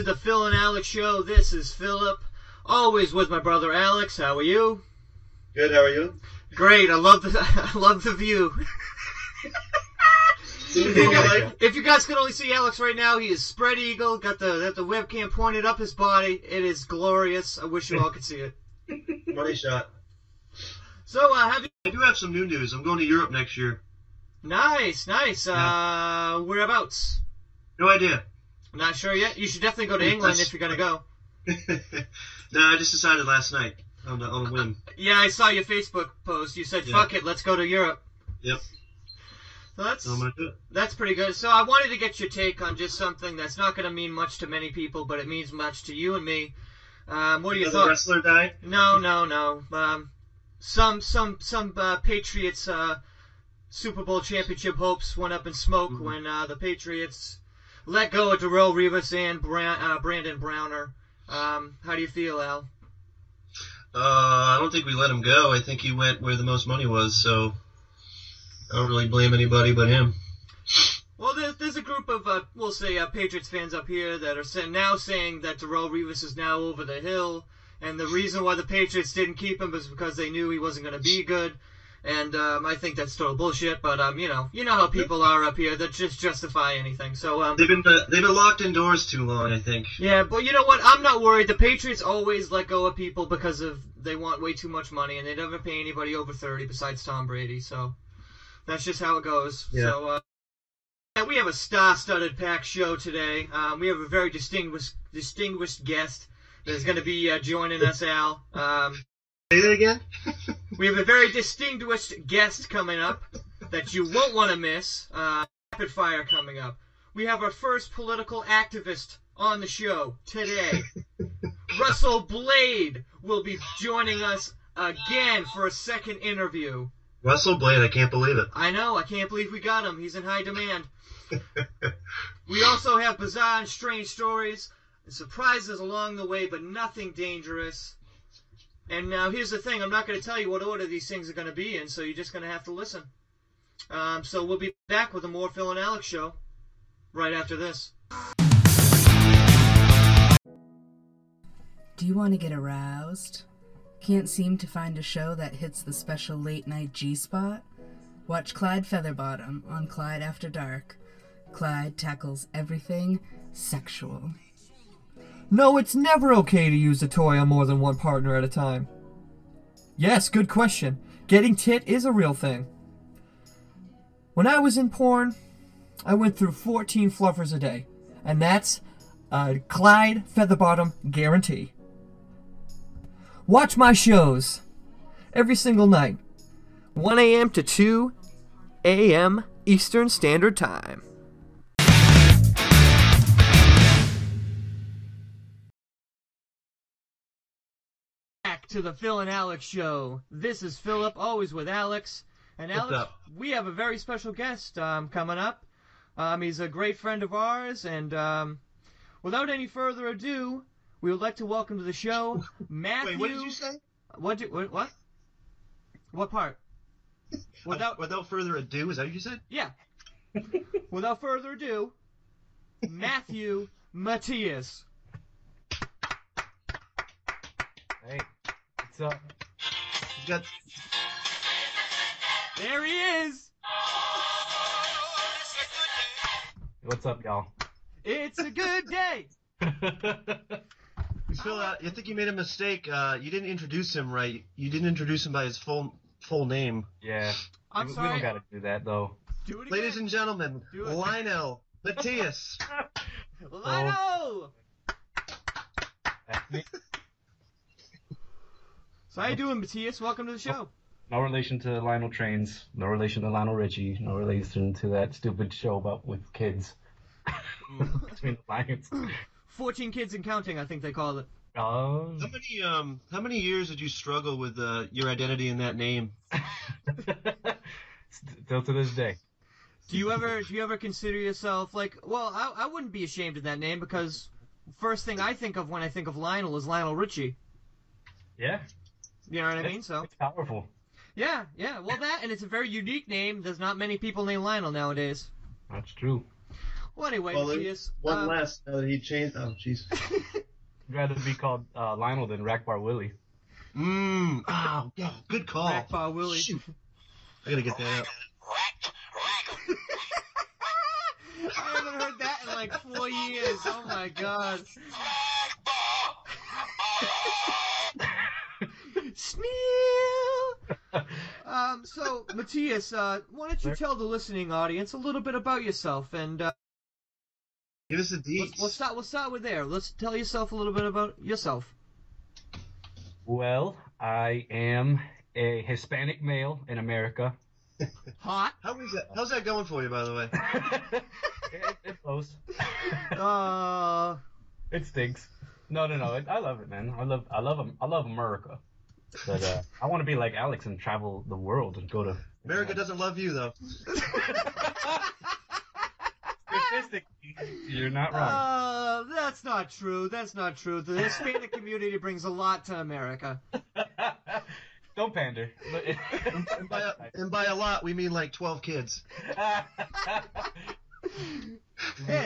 back to the Phil and Alex show. This is Philip, always with my brother Alex. How are you? Good. How are you? Great. I love the I love the view. if, you guys, if could only see Alex right now, he is spread eagle, got the got the webcam pointed up his body. It is glorious. I wish you all could see it. Money shot. So, uh, have you? I do have some new news. I'm going to Europe next year. Nice, nice. Uh, whereabouts? No idea. Not sure yet. You should definitely go to England if you're gonna go. no, I just decided last night on the on a whim. Yeah, I saw your Facebook post. You said, Yeah. "Fuck it, let's go to Europe." Yep. So that's So I'm gonna do it. that's pretty good. So I wanted to get your take on just something that's not going to mean much to many people, but it means much to you and me. Um, what do you a wrestler die? No, no, no. Um, some some some uh, Patriots uh, Super Bowl championship hopes went up in smoke Mhm. when uh, the Patriots let go of Darrelle Revis and uh, Brandon Browner. Um, how do you feel, Al? Uh, I don't think we let him go. I think he went where the most money was. So I don't really blame anybody but him. Well, there's, there's a group of, uh, we'll say, uh, Patriots fans up here that are now saying that Darrelle Revis is now over the hill, and the reason why the Patriots didn't keep him is because they knew he wasn't going to be good. And um, I think that's total bullshit. But um, you know, you know how people are up here that just justify anything. So um, They've been uh, they've been locked indoors too long. I think. yeah, but you know what? I'm not worried. The Patriots always let go of people because of they want way too much money, and they never pay anybody over 30 besides Tom Brady. So that's just how it goes. Yeah. So uh, yeah, we have a star-studded packed show today. Um, we have a very distinguished distinguished guest that is going to be uh, joining us, Al. Um, Say that again. we have a very distinguished guest coming up that you won't want to miss. Uh, rapid fire coming up. We have our first political activist on the show today. Russell Blade will be joining us again for a second interview. Russell Blade. I can't believe it. I know, I can't believe we got him. He's in high demand. We also have bizarre and strange stories, and surprises along the way, but nothing dangerous. And now here's the thing: I'm not going to tell you what order these things are going to be in, so you're just going to have to listen. Um, so we'll be back with a more Phil and Alex show right after this. Do you want to get aroused? Can't seem to find a show that hits the special late night G spot? Watch Clyde Featherbottom on Clyde After Dark. Clyde tackles everything sexual. No, it's never okay to use a toy on more than one partner at a time. Yes, good question. Getting tit is a real thing. When I was in porn, I went through 14 fluffers a day, and that's a Clyde Featherbottom guarantee. Watch my shows every single night, 1 a.m. to 2 a.m. Eastern Standard Time. To the Phil and Alex show. This is Philip, always with Alex. And What's Alex, up? we have a very special guest um, coming up. Um, he's a great friend of ours, and um, without any further ado, we would like to welcome to the show Matthew. Wait, what did you say? What? Did, what? What? What part? Without Without further ado, is that what you said? yeah. Without further ado, Matthew Mattias. Hey, up? You got There he is. What's up, y'all? It's a good day. Phil. Uh, I think you made a mistake. Uh, you didn't introduce him right. You didn't introduce him by his full full name. yeah. I'm we, sorry. We don't gotta do that though. Do. Ladies and gentlemen. Lionel Mattias. Lionel. That's me. So how you doing, Mattias? Welcome to the show. No relation to Lionel Trains. No relation to Lionel Richie. No relation to that stupid show about with kids. Between the lions. 14 kids and counting, I think they call it. Oh. How many um how many years did you struggle with uh, your identity in that name? Still to this day. Do you ever do you ever consider yourself like well I, I wouldn't be ashamed of that name because first thing I think of when I think of Lionel is Lionel Richie. Yeah. You know what I mean? So It's powerful. yeah, yeah. Well that and it's a very unique name. There's not many people named Lionel nowadays. That's true. Well, anyway, Well, Mattias. One um, last. Now that he changed. Oh, jeez. I'd rather be called uh, Lionel than Rackbar Willie. Mmm. Oh, yeah, good call. Rack Bar Willie. Shoot. I gotta get that out. I haven't heard that in like four years. Oh my god. Sneal. Um, so Mattias, uh, why don't you tell the listening audience a little bit about yourself and uh, Give us a deets. let's, we'll start. We'll start with there. Let's tell yourself a little bit about yourself. Well, I am a Hispanic male in America. Hot. How is that? How's that going for you, by the way? it, it blows. Uh, It stinks. No, no, no. It, I love it, man. I love, I love, I love America. But uh, I want to be like Alex and travel the world and go to. America doesn't love you, though. Statistically, you're not wrong. uh, that's not true. That's not true. The Hispanic community brings a lot to America. Don't pander. And by, a, and by a lot, we mean like 12 kids. Hey,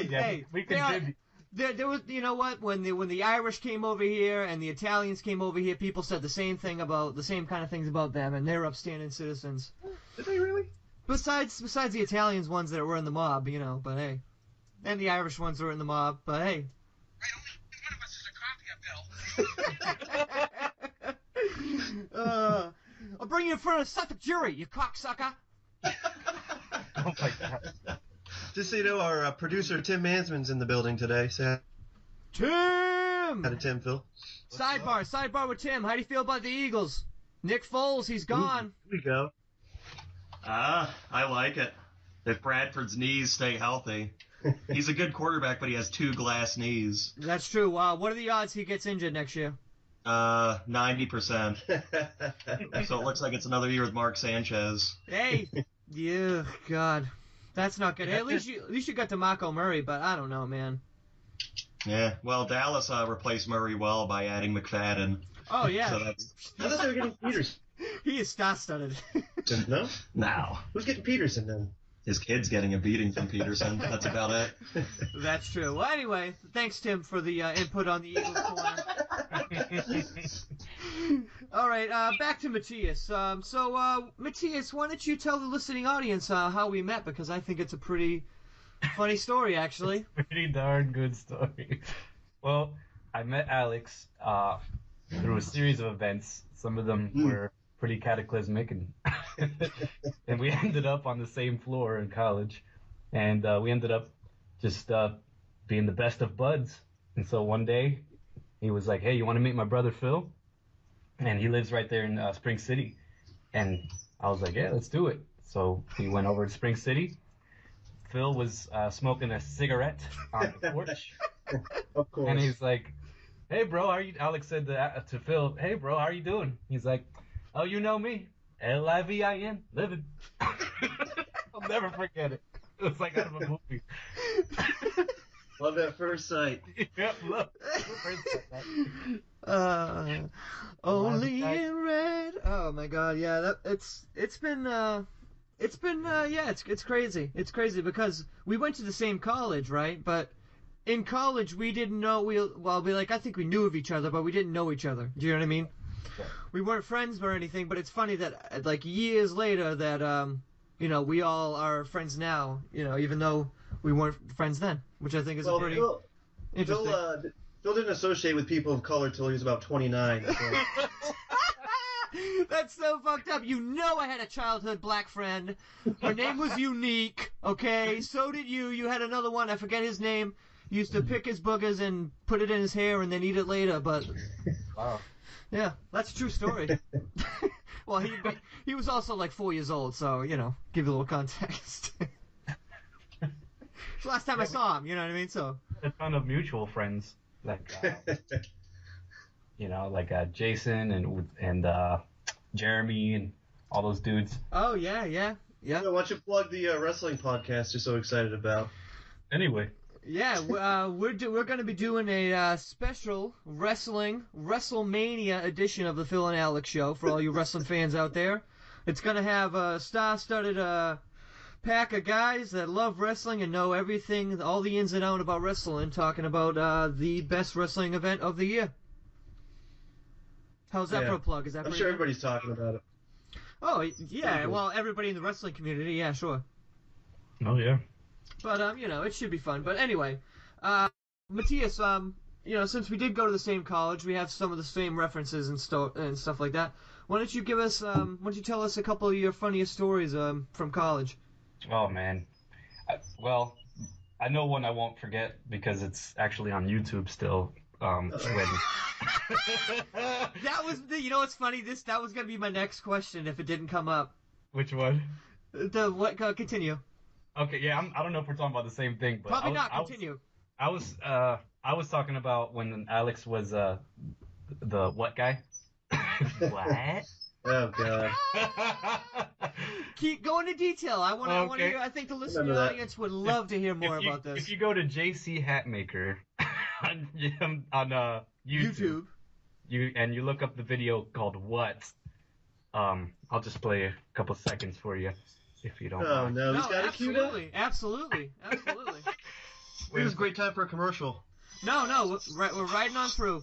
Yeah, hey, we they are- contribute. There, there was, you know what? When the when the Irish came over here and the Italians came over here, people said the same thing about the same kind of things about them, and they're upstanding citizens. Did they really? Besides, besides the Italians ones that were in the mob, you know. But hey, and the Irish ones were in the mob. But hey, uh, I'll bring you in front of a Suffolk jury, you cocksucker. Oh my god. Just so you know, our uh, producer Tim Mansman's in the building today. Say Tim. hi to Tim, Phil. Sidebar, sidebar with Tim. How do you feel about the Eagles? Nick Foles, he's gone. Here we go. Ah, I like it. If Bradford's knees stay healthy. He's a good quarterback, but he has two glass knees. That's true. Uh, what are the odds he gets injured next year? Uh, 90%. So it looks like it's another year with Mark Sanchez. Hey, yeah, God, that's not good. Hey, at least you, at least you got DeMarco Murray, but I don't know, man. Yeah, well, Dallas uh, replaced Murray well by adding McFadden. Oh So yeah, that's I thought they were getting Peterson. he is star-studded. No? now. Who's getting Peterson then? His kid's getting a beating from Peterson. That's about it. that's true. Well, anyway, thanks Tim for the uh, input on the Eagles corner. All right, uh, back to Mattias. Um, so, uh, Mattias, why don't you tell the listening audience uh, how we met? Because I think it's a pretty funny story, actually. Pretty darn good story. Well, I met Alex uh, through a series of events. Some of them Mm. were pretty cataclysmic, and and we ended up on the same floor in college, and uh, we ended up just uh, being the best of buds. And so one day, he was like, "Hey, you want to meet my brother Phil?" And he lives right there in uh, Spring City, and I was like, "Yeah, let's do it." So we went over to Spring City. Phil was uh, smoking a cigarette on the porch. Of course. And he's like, "Hey, bro, how are you?" Alex said to, to Phil, "Hey, bro, how are you doing?" He's like, "Oh, you know me, L I V I N, living." I'll never forget it. It's like out of a movie. Love that first sight. yep, look. Uh, only in red. Oh my god, yeah, that it's it's been uh it's been uh yeah, it's it's crazy. It's crazy because we went to the same college, right? But in college we didn't know we well, we like I think we knew of each other, but we didn't know each other. Do you know what I mean? We weren't friends or anything, but it's funny that like years later that um you know, we all are friends now, you know, even though we weren't friends then, which I think is Well, a pretty Phil, interesting. Phil, uh, Phil didn't associate with people of color till he was about 29. So. That's so fucked up. You know I had a childhood black friend. Her name was Unique, okay? So did you. You had another one, I forget his name. He used to pick his boogers and put it in his hair and then eat it later, but Wow. yeah, that's a true story. well, he he was also like four years old, so, you know, give you a little context. It's the last time I saw him, you know what I mean? So, A ton of mutual friends, like uh, you know, like uh, Jason and and uh, Jeremy and all those dudes. oh yeah, yeah, yeah. So why don't you plug the uh, wrestling podcast you're so excited about? Anyway, Yeah, uh, we're do- we're going to be doing a uh, special wrestling WrestleMania edition of the Phil and Alex show for all you wrestling fans out there. It's going to have a star-studded uh, pack of guys that love wrestling and know everything, all the ins and outs about wrestling, talking about uh, the best wrestling event of the year. How's that Yeah. for a plug? Is that I'm sure good? everybody's talking about it. Oh, yeah. Cool. Well, everybody in the wrestling community, yeah, sure. Oh yeah. But um, you know, it should be fun. But anyway, uh, Mattias, um, you know, since we did go to the same college, we have some of the same references and sto- and stuff like that. Why don't you give us um, why don't you tell us a couple of your funniest stories um from college? Oh man. I, well, I know one I won't forget because it's actually on YouTube still. Um, when That was the, you know what's funny? This that was gonna be my next question if it didn't come up. which one? The what? Go, continue. Okay, yeah, I'm, I don't know if we're talking about the same thing, but Probably I was, not. I was- Continue. I was uh I was talking about when Alex was uh the what guy? what? Oh god. Keep going to detail. I want to. I want to Okay. hear. I think the listening Remember that. audience would love to hear more if you, about this. If you go to JC Hatmaker on, on uh, YouTube, YouTube. you and you look up the video called "What," um, I'll just play a couple seconds for you if you don't. Oh mind. no, he's no, got it queued up. absolutely, absolutely, absolutely. It was a great time for a commercial. No, no, we're, we're riding on through.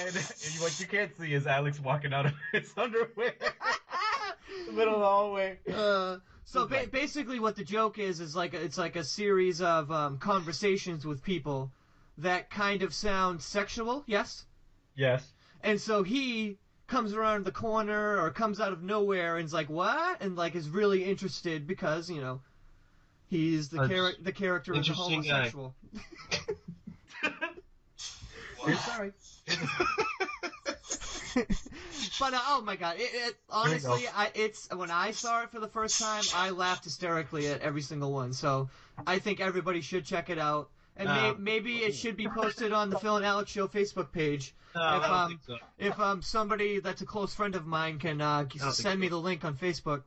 And, and what you can't see is Alex walking out of his underwear, in the middle of the hallway. Uh, so ba- basically, what the joke is is like it's like a series of um, conversations with people that kind of sound sexual. Yes. Yes. And so he comes around the corner or comes out of nowhere and's like, "What?" and like is really interested because you know he's the Uh, char- the character is a interesting guy. homosexual. Sorry. but uh, oh my god, it, it honestly, I, it's when I saw it for the first time, I laughed hysterically at every single one. So I think everybody should check it out, and may, maybe it should be posted on the Phil and Alex Show Facebook page. No, If, um, so. If um somebody that's a close friend of mine can uh, send me so. the link on Facebook.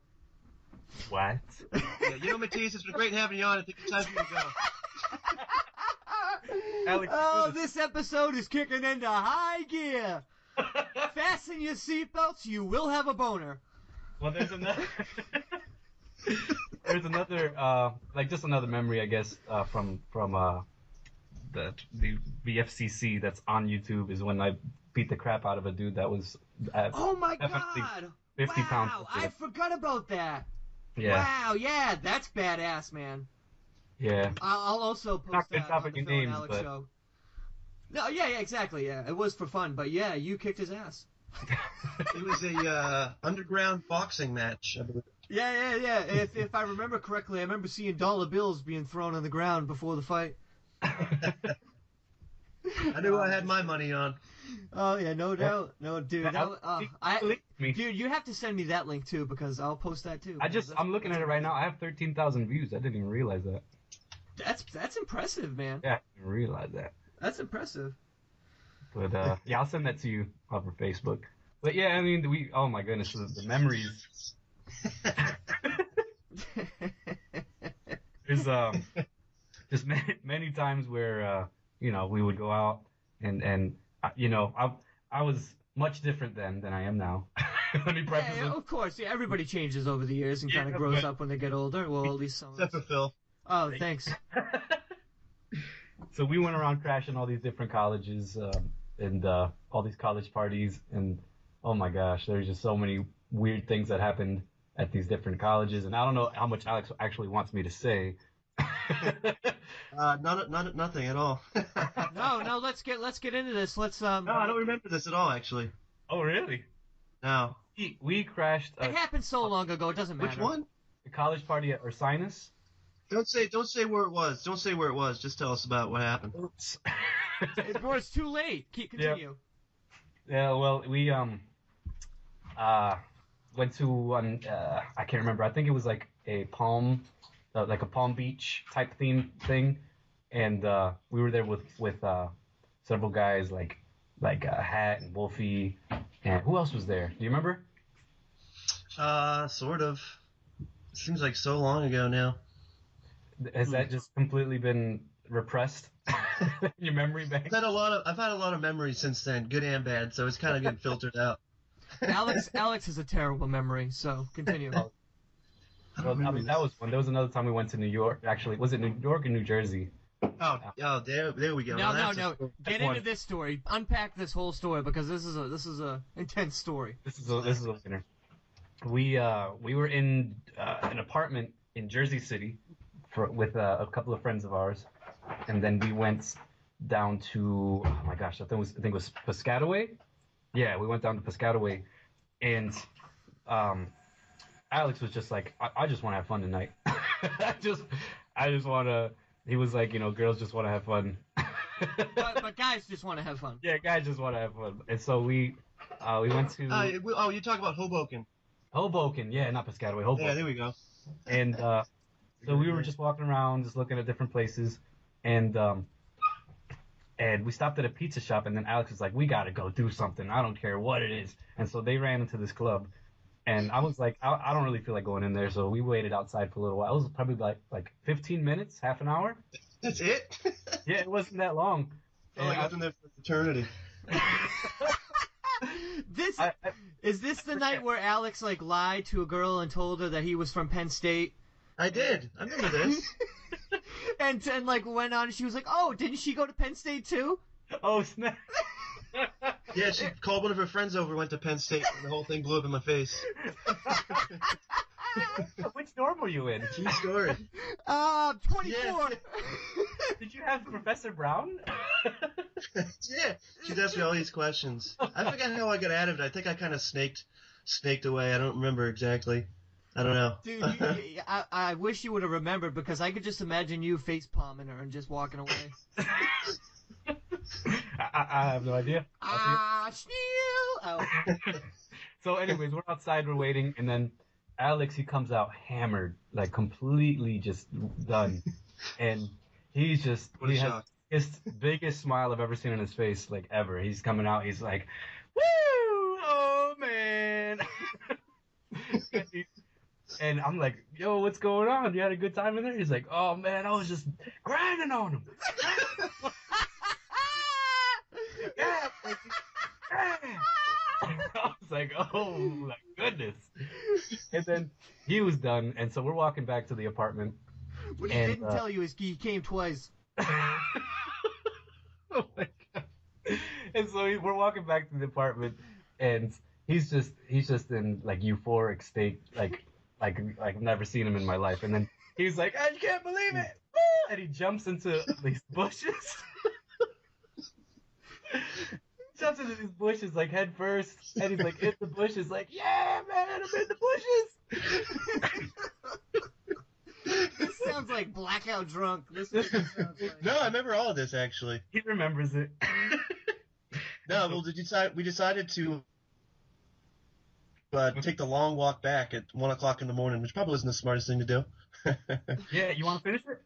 What? Yeah, you know, Matisse, it's been great having you on. I think it's time for you to go. Alex, oh, this. episode is kicking into high gear. Fasten your seatbelts, you will have a boner. Well, there's another. there's another, uh, like just another memory, I guess, uh, from from uh, the the BFCC that's on YouTube is when I beat the crap out of a dude that was. At, Oh my god! 50 wow, pounds. I forgot about that. yeah, Wow, yeah, that's badass, man. Yeah. I'll, I'll also post Not that good on the your Phil and Alex but- show. No, yeah, yeah, exactly, yeah. It was for fun, but yeah, you kicked his ass. It was a uh, underground boxing match. I believe. Yeah, yeah, yeah. If if I remember correctly, I remember seeing dollar bills being thrown on the ground before the fight. I knew I had my money on. Oh yeah, no doubt, no dude. That, uh, I, dude, you have to send me that link too because I'll post that too. I just, That's- I'm looking at it right now. I have 13,000 views. I didn't even realize that. That's that's impressive, man. Yeah, I didn't realize that. That's impressive. But uh, yeah, I'll send that to you over Facebook. But yeah, I mean, we. Oh my goodness, the, the memories. There's um, just many, many times where uh, you know we would go out and and uh, you know I I was much different then than I am now. Let me preface Yeah, it. of course. Yeah, everybody changes over the years and Yeah, kind of grows but- up when they get older. Well, at least some of Except for Phil. Oh, thanks. so we went around crashing all these different colleges um, and uh, all these college parties and oh my gosh there's just so many weird things that happened at these different colleges and i don't know how much alex actually wants me to say Uh, not, not, nothing at all. No, no. Let's get let's get into this. Let's um. No, I don't remember this at all, actually. oh really No. we, we crashed It happened so long ago. It doesn't matter. Which one? a college party at ursinus Don't say, don't say where it was. Don't say where it was. Just tell us about what happened. oops It, or it's too late. Keep continue. Yeah, well, we um uh went to um, uh, I can't remember. I think it was like a Palm, uh, like a Palm Beach type theme thing, and uh, we were there with with uh, several guys like like uh, Hat and Wolfie, and who else was there? Do you remember? Uh, sort of. Seems like so long ago now. Has that just completely been repressed? in Your memory bank? I've had a lot of I've had a lot of memories since then, good and bad. So it's kind of getting filtered out. Alex Alex has a terrible memory, so continue. Oh. Well, I mean, that was one. There was another time we went to New York. Actually, was it New York or New Jersey? Oh, oh, there, there we go. No, Now no, no. Get into one. this story. Unpack this whole story because this is a this is a intense story. This is a, this is a winner. We uh we were in uh, an apartment in Jersey City for with uh, a couple of friends of ours, and then we went down to oh my gosh I think it was I think it was Piscataway. Yeah, we went down to Piscataway, and um, Alex was just like I, I just want to have fun tonight. I just I just want to. He was like you know girls just want to have fun. But, but guys just want to have fun. yeah, guys just want to have fun, and so we uh, we went to Uh, we- oh, you talk about Hoboken. Hoboken. Yeah, not Piscataway. Hoboken. Yeah, there we go. and uh, so we were just walking around, just looking at different places, and um, and we stopped at a pizza shop, and then Alex was like, "We gotta go do something. I don't care what it is." And so they ran into this club, and I was like, I, I don't really feel like going in there, so we waited outside for a little while. It was probably like like 15 minutes, half an hour. That's it. Yeah, it wasn't that long. oh, I And got them there for eternity. This I, I, is this the night where Alex like lied to a girl and told her that he was from Penn State, I did. I remember this. and and like went on. She was like, "Oh, didn't she go to Penn State too?" oh snap! Yeah, she called one of her friends over, went to Penn State, and the whole thing blew up in my face. Which dorm were you in? True story. Uh, 24. Yeah. Did you have Professor Brown? yeah, she'd ask me all these questions. I forgot how I got out of it. I think I kind of snaked, snaked away. I don't remember exactly. I don't know. Dude, you, I, I wish you would have remembered because I could just imagine you face palming her and just walking away. I, I, I have no idea. I'll see you. ah, Schneel! Oh. So, anyways, we're outside, we're waiting, and then Alex he comes out hammered, like completely just done, and he's just What a he has shock. his biggest smile I've ever seen on his face, like ever. He's coming out, he's like, "Woo! Oh man!" And I'm like, "Yo, what's going on? You had a good time in there?" He's like, "Oh man, I was just grinding on him." yeah, like, yeah. I was like, oh my goodness. And then he was done, and so we're walking back to the apartment. What he And, didn't uh, tell you is he came twice. oh my god. And so we're walking back to the apartment, and he's just he's just in like euphoric state, like like like I've never seen him in my life. And then he's like, I can't believe it, and he jumps into these bushes. jumps into these bushes like head first, and he's like in the bushes, like, yeah, man, I'm in the bushes. This sounds like blackout drunk. This is what it sounds like. No, I remember all of this actually. he remembers it. No, well, did you decide? We decided to uh, take the long walk back at one o'clock in the morning, which probably isn't the smartest thing to do. yeah, you want to finish it?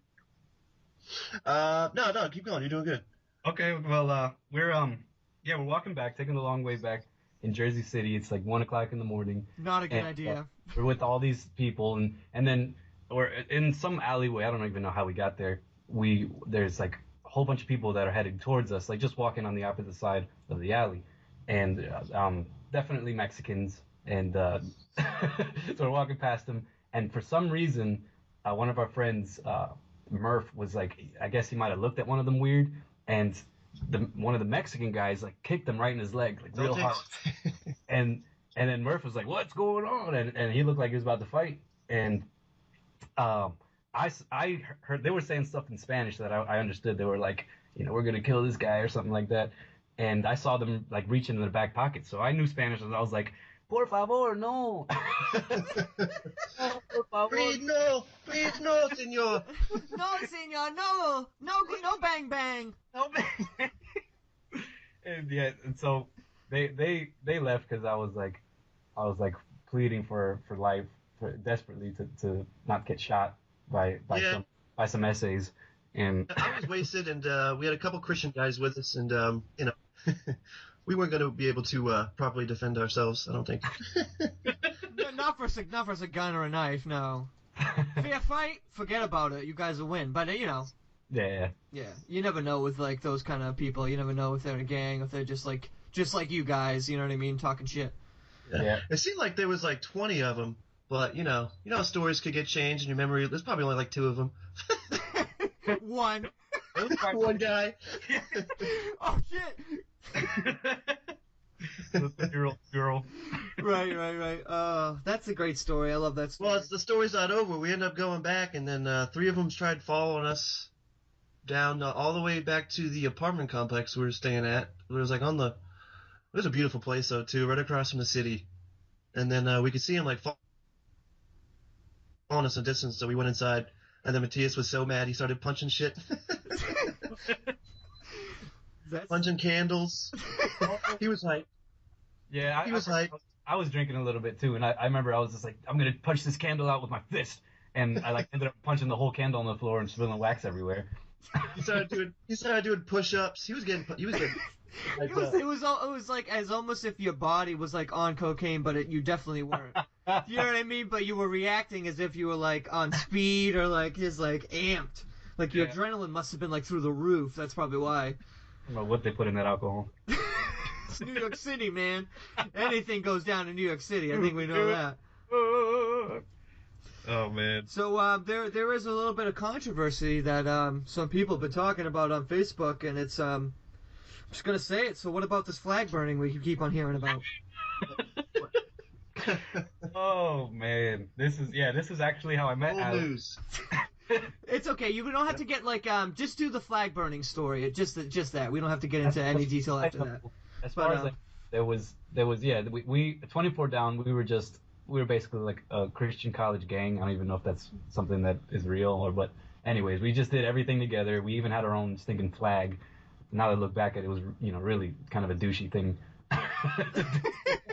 uh, no, no, keep going. You're doing good. Okay, well, uh, we're um, yeah, we're walking back, taking the long way back in Jersey City. It's like one o'clock in the morning. Not a good And, idea. uh, we're with all these people, and and then we're in some alleyway. I don't even know how we got there. We there's like a whole bunch of people that are heading towards us, like just walking on the opposite side of the alley, and uh, um, definitely Mexicans. And uh, so we're walking past them, and for some reason, uh, one of our friends, uh, Murph, was like, I guess he might have looked at one of them weird, and the one of the Mexican guys like kicked him right in his leg, like real hard and and then Murph was like, "What's going on?" And and he looked like he was about to fight. And um, I I heard they were saying stuff in Spanish that I, I understood. They were like, you know, we're gonna kill this guy or something like that. And I saw them like reach into their back pockets, so I knew Spanish, and I was like, "Por favor, no." Por favor. Please no, please no, senor. no, senor, no, no, no, bang, bang. No man. and yeah, and so they they they left because I was like, I was like pleading for for life, for, desperately to to not get shot by by Yeah. some by some essays, and I was wasted, and uh, we had a couple Christian guys with us, and um, you know, we weren't going to be able to uh, properly defend ourselves. I don't think. No, not for a, not for a gun or a knife. No. Fair fight, forget about it. You guys will win. But uh, you know, yeah, yeah, you never know with like those kind of people. You never know if they're in a gang, if they're just like just like you guys. You know what I mean? Talking shit. Yeah. It seemed like there was like 20 of them, but you know, you know, how stories could get changed in your memory. There's probably only like two of them. One. One guy. oh shit. The girl, girl. Right, right, right. Uh, that's a great story. I love that story. Well, it's, the story's not over. We end up going back, and then uh, three of them tried following us down uh, all the way back to the apartment complex we were staying at. It was like on the. It was a beautiful place though too, right across from the city. And then uh, we could see him like fo- following us in distance, so we went inside. And then Mattias was so mad he started punching shit, That's- punching candles. he was like, Yeah, I, He was I, like- I was drinking a little bit too, and I, I remember I was just like, I'm gonna punch this candle out with my fist, and I like ended up punching the whole candle on the floor and spilling wax everywhere. he started doing, he started doing push-ups. He was getting, he was getting. Like, It was, uh, it was al- it was like as almost if your body was like on cocaine, but it, you definitely weren't. you know what I mean? But you were reacting as if you were like on speed or like just like amped. Like your Yeah. adrenaline must have been like through the roof. That's probably why. Know what they put in that alcohol. it's New York City, man. Anything goes down in New York City. I think we know that. oh man. So uh, there there is a little bit of controversy that um, some people have been talking about on Facebook, and it's um, I'm just gonna say it. So what about this flag burning we keep on hearing about? Oh man, this is yeah, this is actually how I met Old Alex. news. It's okay. You don't have to get like um, just do the flag burning story. It just just that. We don't have to get into any detail after that. As But, far as uh, like, there was there was yeah, we, we 24 down. We were just we were basically like a Christian college gang. I don't even know if that's something that is real or but anyways, we just did everything together. We even had our own stinking flag. Now that I look back at it, it was you know really kind of a douchey thing.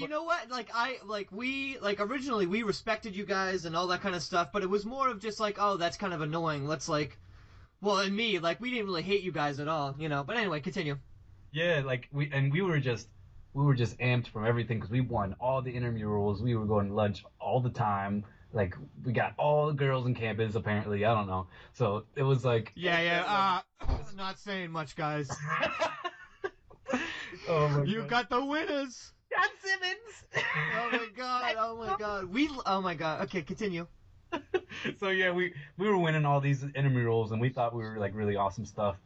No, but you know what? Like I like we like originally we respected you guys and all that kind of stuff, but it was more of just like, oh, that's kind of annoying. Let's like, well, and me like we didn't really hate you guys at all, you know. But anyway, continue. Yeah, like we and we were just we were just amped from everything because we won all the intramurals. We were going to lunch all the time. Like we got all the girls in campus apparently. I don't know. So it was like Yeah, yeah. Uh, not saying much, guys. oh my You God. got the winners. John Simmons. Oh my god. Oh my god. We. Oh my god. Okay, continue. so yeah, we we were winning all these intramurals and we thought we were like really awesome stuff.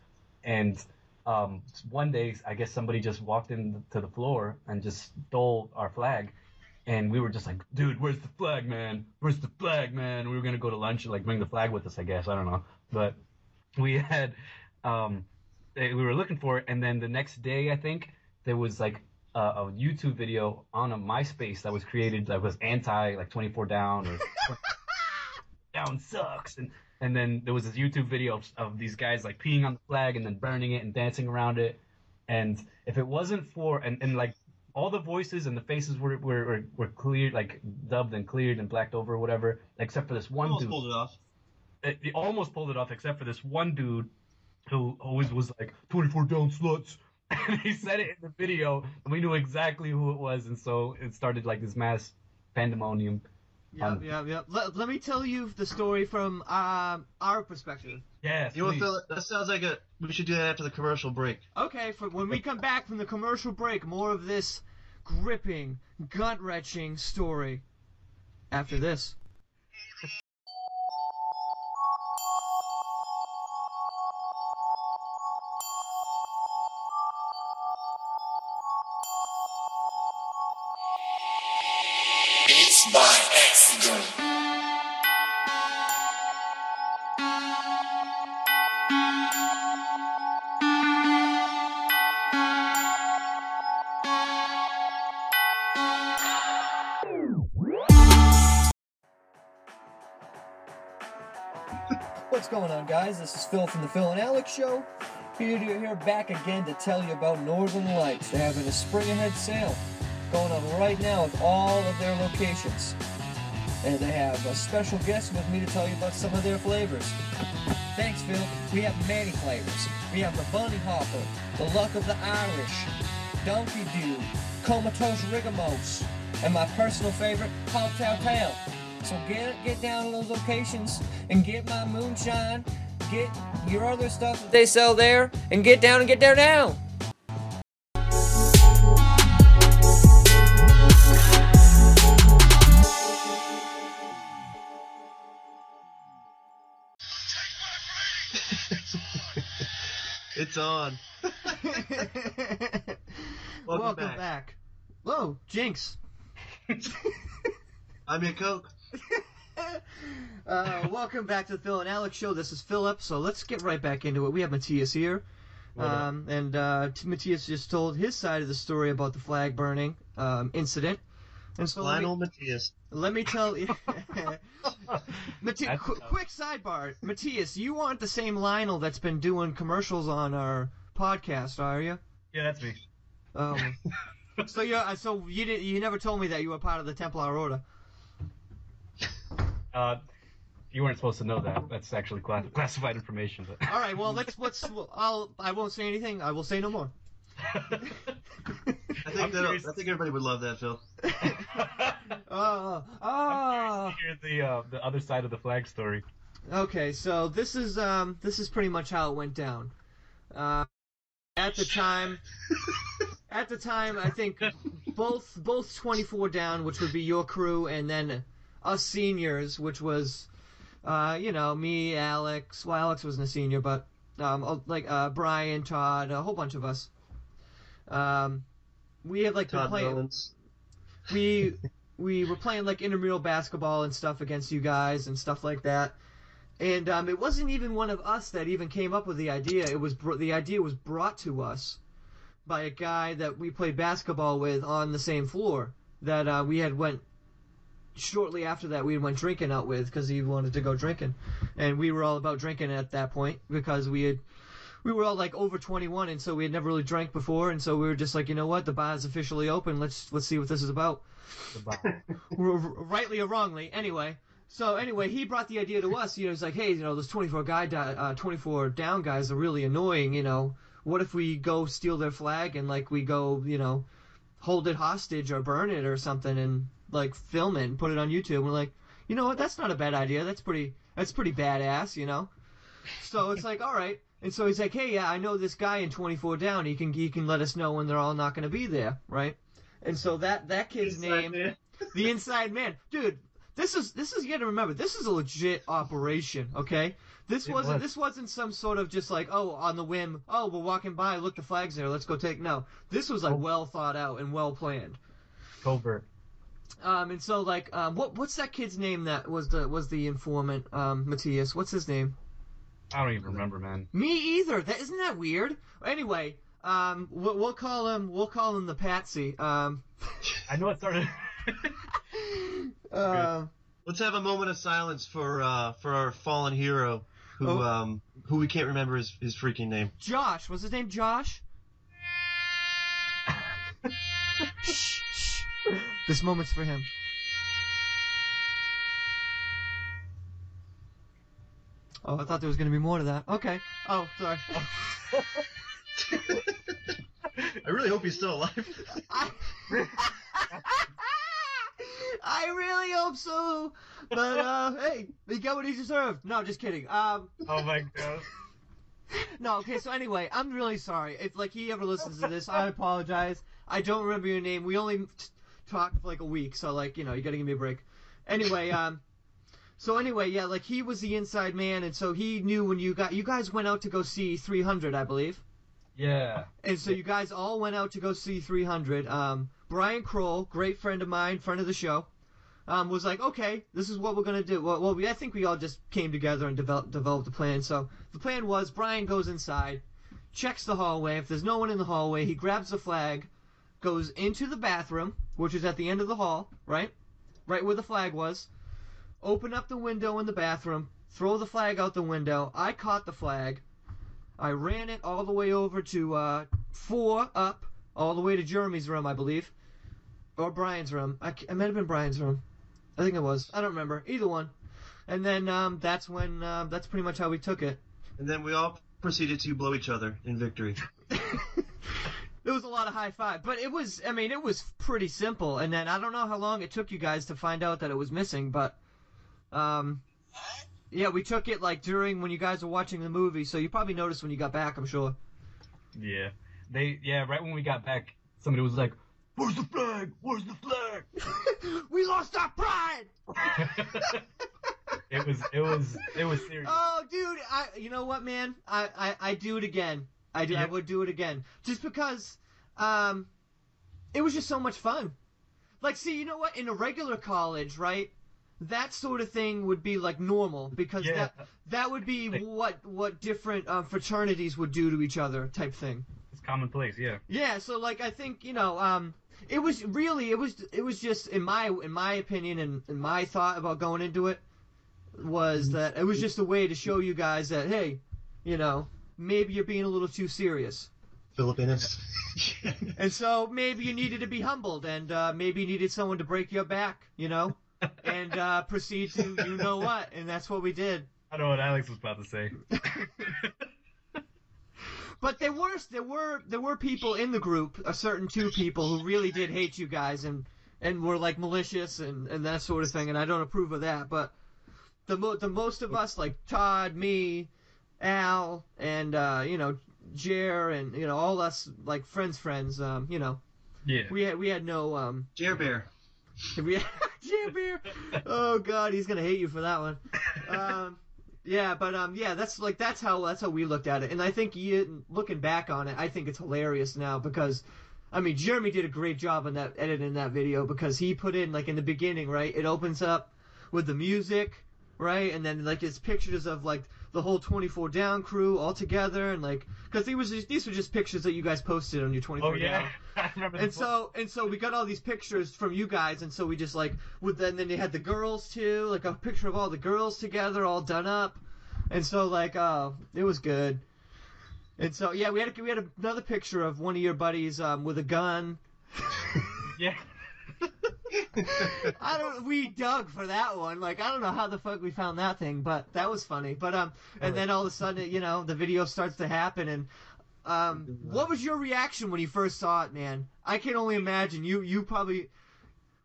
And um, one day, I guess somebody just walked into the floor and just stole our flag. And we were just like, dude, where's the flag, man? Where's the flag, man? We were gonna go to lunch and like bring the flag with us, I guess. I don't know, but we had, um, eh, we were looking for it, and then the next day, I think there was like a, a YouTube video on a MySpace that was created that was anti like 24 down or down sucks and and then there was this YouTube video of, of these guys like peeing on the flag and then burning it and dancing around it and if it wasn't for and, and like all the voices and the faces were were, were, cleared like dubbed and cleared and blacked over or whatever except for this one Almost dude pulled it off. it, he almost pulled it off, except for this one dude who always was like 24 down sluts. And he said it in the video, and we knew exactly who it was, and so it started like this mass pandemonium. Yep, Um, yep, yep. Let, let me tell you the story from um, our perspective. Yes, You know what, please. Phil? That sounds like a. We should do that after the commercial break. Okay, for when we come back from the commercial break, more of this gripping, gut wrenching story. After this. This is Phil from the Phil and Alex Show. Here, here back again to tell you about Northern Lights. They're having a spring ahead sale going on right now at all of their locations. And they have a special guest with me to tell you about some of their flavors. Thanks, Phil. We have many flavors. We have the Bunny Hopper, the Luck of the Irish, Donkey Dew, Comatose Rigamos, and my personal favorite, Hot Tail Tail. So get get down to those locations and get my moonshine, get your other stuff that they sell there and get down and get there now. it's on. Welcome, Welcome back. back. Whoa, Jinx. I'm your Coke. Uh, welcome back to the Phil and Alex show. This is Philip, so let's get right back into it. We have Mattias here. Um, and uh, Mattias just told his side of the story about the flag burning um, incident. And so let me, Lionel Mattias. let me tell you, That's qu- quick sidebar, Mattias, you aren't the same Lionel that's been doing commercials on our podcast, are you? Yeah, that's me. Um, so you so you didn't you never told me that you were part of the Templar Order. Uh, you weren't supposed to know that. That's actually cla- classified information. But All right, well let's let's I'll I won't say anything. I will say no more. I think that I think everybody would love that, Phil. Oh, I'm oh. to hear the uh, the other side of the flag story. Okay, so this is um this is pretty much how it went down. Uh, at the time, at the time, I think both both 24 down, which would be your crew, and then us seniors, which was, uh, you know, me, Alex. Well, Alex wasn't a senior, but um, like uh, Brian, Todd, a whole bunch of us. Um, we had like been Todd playing we we were playing like intramural basketball and stuff against you guys and stuff like that. And um, it wasn't even one of us that even came up with the idea. It was br- the idea was brought to us by a guy that we played basketball with on the same floor that uh, we had went shortly after that we went drinking out with because he wanted to go drinking, and we were all about drinking at that point because we had we were all like over 21 and so we had never really drank before. And so we were just like you know what? The bar's officially open. Let's let's see what this is about. The bomb. R- r- rightly or wrongly. Anyway so anyway he brought the idea to us. You know he's like hey you know those 24 guy di- uh, 24 down guys are really annoying you know. What if we go steal their flag and like we go you know hold it hostage or burn it or something? And like film it and put it on YouTube we're like you know what that's not a bad idea that's pretty that's pretty badass you know so it's like all right and so he's like, "Hey, yeah, I know this guy in 24 down. He can he can let us know when they're all not going to be there, right?" And so that that kid's name, the Inside Man, dude. This is this is you got to remember. This is a legit operation, okay? This It wasn't was. this wasn't some sort of just like oh on the whim. Oh, we're walking by, look the flags there, let's go take. No, this was like Oh. well thought out and well planned. Covert. Um, and so like um, what what's that kid's name that was the was the informant? Um, Mattias. What's his name? I don't even remember, man. Me either. That isn't that weird. Anyway, um, we'll, we'll call him. We'll call him the Patsy. Um, I know it started. uh, Let's have a moment of silence for uh, for our fallen hero, who Oh. um who we can't remember his his freaking name. Josh. Was his name Josh? shh, shh. This moment's for him. Oh, I thought there was gonna be more to that. Okay. Oh, sorry. I really hope he's still alive. I, I really hope so. But uh, hey, he got what he deserved. No, just kidding. Um, oh my god. no. Okay. So anyway, I'm really sorry if like he ever listens to this. I apologize. I don't remember your name. We only talked for like a week, so like you know you gotta give me a break. Anyway, um. So anyway, yeah, like he was the inside man, and so he knew when you got you guys went out to go see 300, I believe. Yeah. And so you guys all went out to go see 300. Um, Brian Kroll, great friend of mine, friend of the show, um, was like, okay, this is what we're gonna do. Well, well we, I think we all just came together and developed developed a plan. So the plan was Brian goes inside, checks the hallway. If there's no one in the hallway, he grabs the flag, goes into the bathroom, which is at the end of the hall, right, right where the flag was. Open up the window in the bathroom, throw the flag out the window. I caught the flag. I ran it all the way over to uh, four up, all the way to Jeremy's room, I believe, or Brian's room. I, it might have been Brian's room. I think it was. I don't remember. Either one. And then um, that's when um, that's pretty much how we took it. And then we all proceeded to blow each other in victory. There was a lot of high five, but it was. I mean, it was pretty simple. And then I don't know how long it took you guys to find out that it was missing, but um, yeah, we took it like during when you guys were watching the movie, so you probably noticed when you got back. I'm sure. Yeah. They yeah, right when we got back, somebody was like, Where's the flag? Where's the flag? we lost our pride. it was it was it was serious. Oh, dude, I you know what, man? I, I I do it again. I do. I would do it again, just because um, it was just so much fun. Like, see, you know what? In a regular college, right? That sort of thing would be like normal because Yeah. that that would be what what different um, fraternities would do to each other type thing. It's commonplace, yeah. Yeah, so like I think you know, um, it was really it was it was just in my in my opinion and in my thought about going into it was that it was just a way to show you guys that hey, you know, maybe you're being a little too serious, Filipinos. and so maybe you needed to be humbled, and uh, maybe you needed someone to break your back, you know, and uh, proceed to you know what, and that's what we did. I don't know what Alex was about to say. But there were there were there were people in the group, a certain two people who really did hate you guys and and were like malicious and and that sort of thing, and I don't approve of that. But the mo- the most of us, like Todd, me, Al, and uh, you know Jer, and you know all us like friends, friends, um, you know Yeah. we had we had no um Jer Bear. we had, Jer Beer. Oh God, he's gonna hate you for that one. Um, yeah, but um, yeah, that's like that's how that's how we looked at it, and I think you, looking back on it, I think it's hilarious now because, I mean, Jeremy did a great job on that editing that video because he put in like in the beginning, right? It opens up with the music, right, and then like it's pictures of like the whole 24 down crew all together, and like because these was just, these were just pictures that you guys posted on your 24 Oh down. yeah. I remember And so and so we got all these pictures from you guys, and so we just like with then then they had the girls too, like a picture of all the girls together, all done up, and so like oh it was good. And so yeah, we had we had another picture of one of your buddies um, with a gun. Yeah. I don't. We dug for that one. Like I don't know how the fuck we found that thing, but that was funny. But um, and then all of a sudden, you know, the video starts to happen, and um, what was your reaction when you first saw it, man? I can only imagine. You you probably,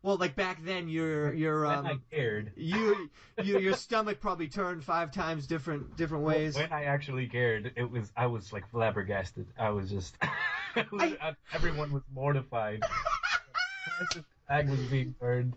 well, like back then, your your When I um, cared. you, you your stomach probably turned five times different different ways. When I actually cared, it was I was like flabbergasted. I was just I, everyone was mortified. Precious Flag was being burned.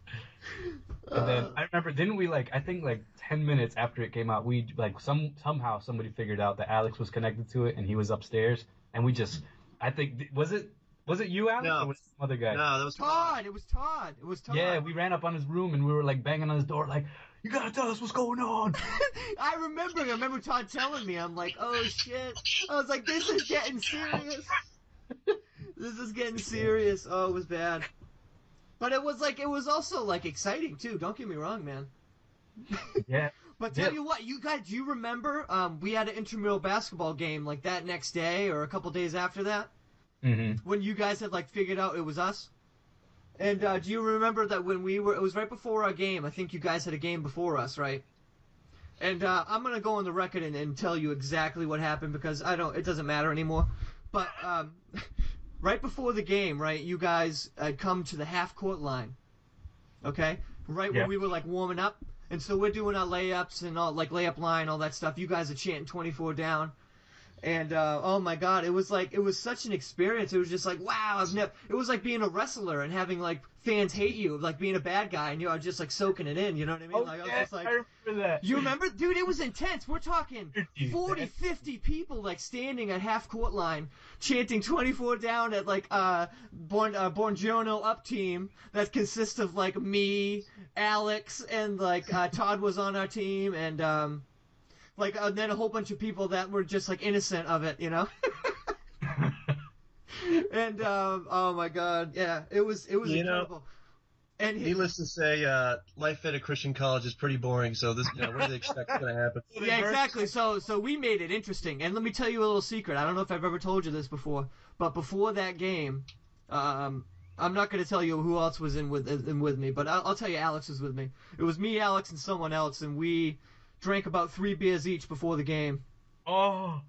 And then uh. I remember, didn't we like? I think like ten minutes after it came out, we like some somehow somebody figured out that Alex was connected to it and he was upstairs, and we just, I think was it was it you Alex No. or was it some other guy? No, that was Todd, it was Todd. It was Todd. Yeah, we ran up on his room and we were like banging on his door, like, "You gotta tell us what's going on." I remember. I remember Todd telling me. I'm like, oh shit. I was like, this is getting serious. this is getting serious. Oh, it was bad. But it was like it was also like exciting too. Don't get me wrong, man. yeah, But tell Yeah. you what, you guys, do you remember? Um, we had an intramural basketball game like that next day or a couple days after that hmm when you guys had like figured out it was us. And uh, do you remember that when we were? It was right before our game. I think you guys had a game before us, right? And uh, I'm gonna go on the record and, and tell you exactly what happened because I don't. It doesn't matter anymore. But um, right before the game, right, you guys had come to the half court line. Okay, right Yeah. when we were like warming up, and so we're doing our layups and all like layup line, all that stuff. You guys are chanting 24 down. And uh, oh my god, it was like it was such an experience. It was just like wow, I've never. It was like being a wrestler and having like fans hate you, like being a bad guy, and you are just like soaking it in. You know what I mean? Oh, like I was yeah, just like, I remember that. you remember, dude? It was intense. We're talking 50, 40, 50 people like standing at half court line, chanting 24 down at like uh Born uh, up team that consists of like me, Alex, and like uh, Todd was on our team, and um like and then a whole bunch of people that were just like innocent of it, you know. and um oh my god, yeah, it was it was You know, and he- Needless to say, uh, life at a Christian college is pretty boring. So this, you know, what do they expect is going to happen? Yeah, exactly. So so we made it interesting. And let me tell you a little secret. I don't know if I've ever told you this before, but before that game, um, I'm not going to tell you who else was in with in with me, but I'll, I'll tell you Alex was with me. It was me, Alex, and someone else, and we drank about three beers each before the game, oh,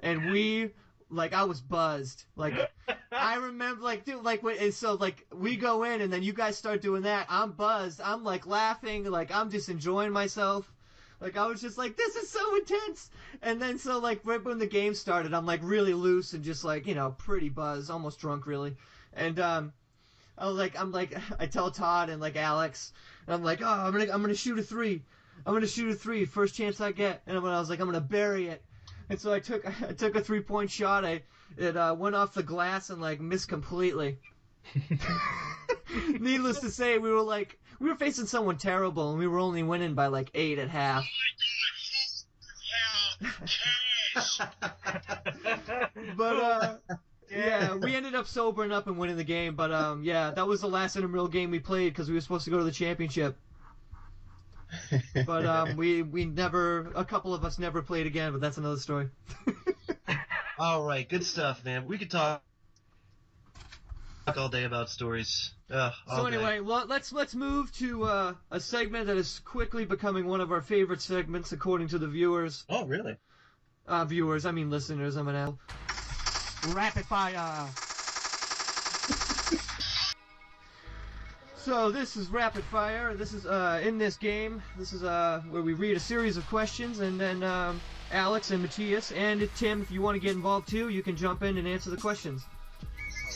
and we like I was buzzed. Like I remember, like dude, like when, and so like we go in, and then you guys start doing that. I'm buzzed. I'm like laughing. Like I'm just enjoying myself. Like I was just like, this is so intense. And then so like right when the game started, I'm like really loose and just like you know pretty buzzed, almost drunk really. And um, I was like, I'm like, I tell Todd and like Alex, and I'm like, oh, I'm gonna I'm gonna shoot a three. I'm gonna shoot a three, first chance I get. And when I was like, I'm gonna bury it. and so I took I took a three point shot. I it uh, went off the glass and like missed completely. Needless to say, we were like we were facing someone terrible, and we were only winning by like eight at half. But uh, yeah, we ended up sobering up and winning the game. But um, yeah, that was the last intramural game we played because we were supposed to go to the championship. But um, we we never a couple of us never played again. But that's another story. All right, good stuff, man. We could talk talk all day about stories. Uh, So anyway, well, let's let's move to uh, a segment that is quickly becoming one of our favorite segments, according to the viewers. Oh, really? Uh, viewers, I mean listeners. I'm an L. Rapid fire. So this is rapid fire. This is uh, in this game. This is uh, where we read a series of questions, and then um, Alex and Mattias and Tim, if you want to get involved too, you can jump in and answer the questions.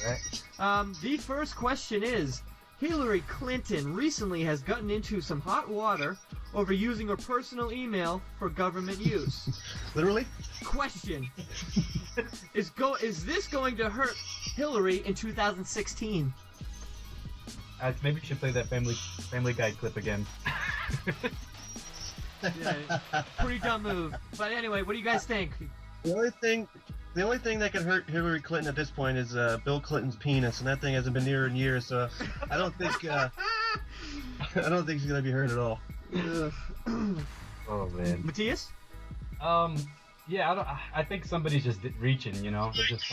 Alright. Um, the first question is Hillary Clinton recently has gotten into some hot water over using her personal email for government use. Literally? question is go is this going to hurt Hillary in 2016? Uh, maybe we should play that Family Family Guy clip again. Pretty dumb move. But anyway, what do you guys think? The only thing, the only thing that could hurt Hillary Clinton at this point is uh, Bill Clinton's penis, and that thing hasn't been near in years. So I don't think, uh, I don't think she's gonna be hurt at all. oh man. Mattias? Um. Yeah, I don't. I- I think somebody's just reaching. You know, they're just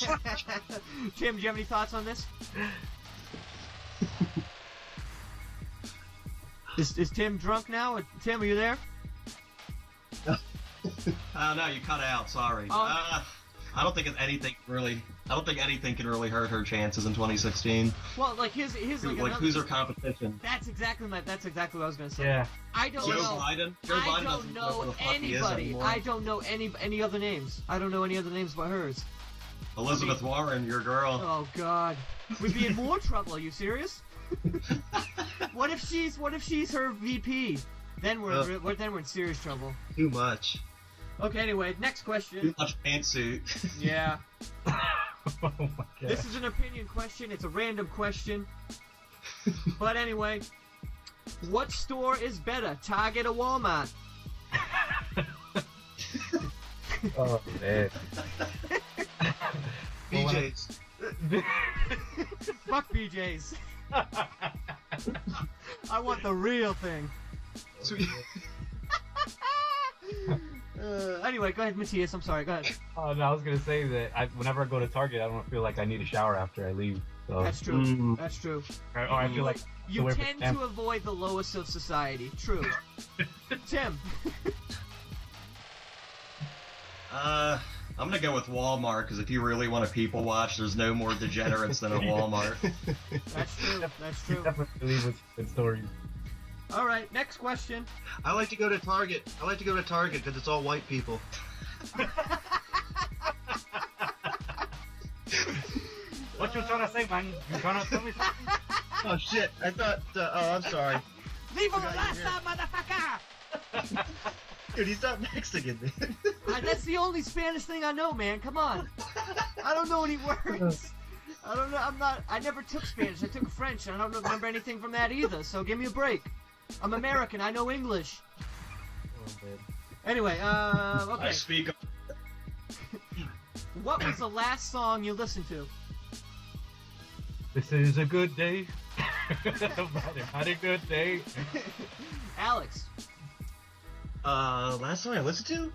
trying to. Tim, do you have any thoughts on this? Is, is Tim drunk now? Tim, are you there? Oh no, you cut out. Sorry. Oh. Uh, I don't think it's anything really. I don't think anything can really hurt her chances in 2016. Well, like here's here's Who- like, like who's her competition? That's exactly my that's exactly what I was gonna say. Yeah. I don't Joe know. Biden. Joe I Biden don't know know who the fuck he is anybody. I don't know any any other names. I don't know any other names but hers. Elizabeth Warren, your girl. Oh God, we'd be in more trouble. Are you serious? what if she's what if she's her VP? Then we're Ugh. we're- then we're in serious trouble. Too much. Okay, anyway, next Too question. much pantsuit. Yeah, oh my god. this is an opinion question. It's a random question. But anyway, what store is better, Target or Walmart? oh man. Well, when I- BJ's. Fuck BJ's. I want the real thing. Sweet. Uh, anyway, go ahead, Mattias. I'm sorry. Go ahead. Oh no, I was gonna say that I, whenever I go to Target, I don't feel like I need a shower after I leave. So, That's true. Mm. That's true. or, or I feel like You wear tend to avoid the lowest of society. True. Tim. Uh, I'm gonna go with Walmart because if you really want to people watch, there's no more degenerates than a Walmart. That's true. That's true. definitely leave with good stories. All right. Next question. I like to go to Target. I like to go to Target because it's all white people. What you trying to say, man? You trying to tell me something? Oh shit! I thought. Uh, oh, I'm sorry. Leave him Forgot last time, motherfucker. Dude, he's not Mexican, man. Uh, That's the only Spanish thing I know, man. Come on. I don't know any words. I don't know. I'm not. I never took Spanish. I took French, and I don't remember anything from that either. So give me a break. I'm American. I know English. Oh. Anyway, uh, okay. I speak. What was the last song you listened to? This is a good day. Had a good day. Alex. Uh, last song I listened to?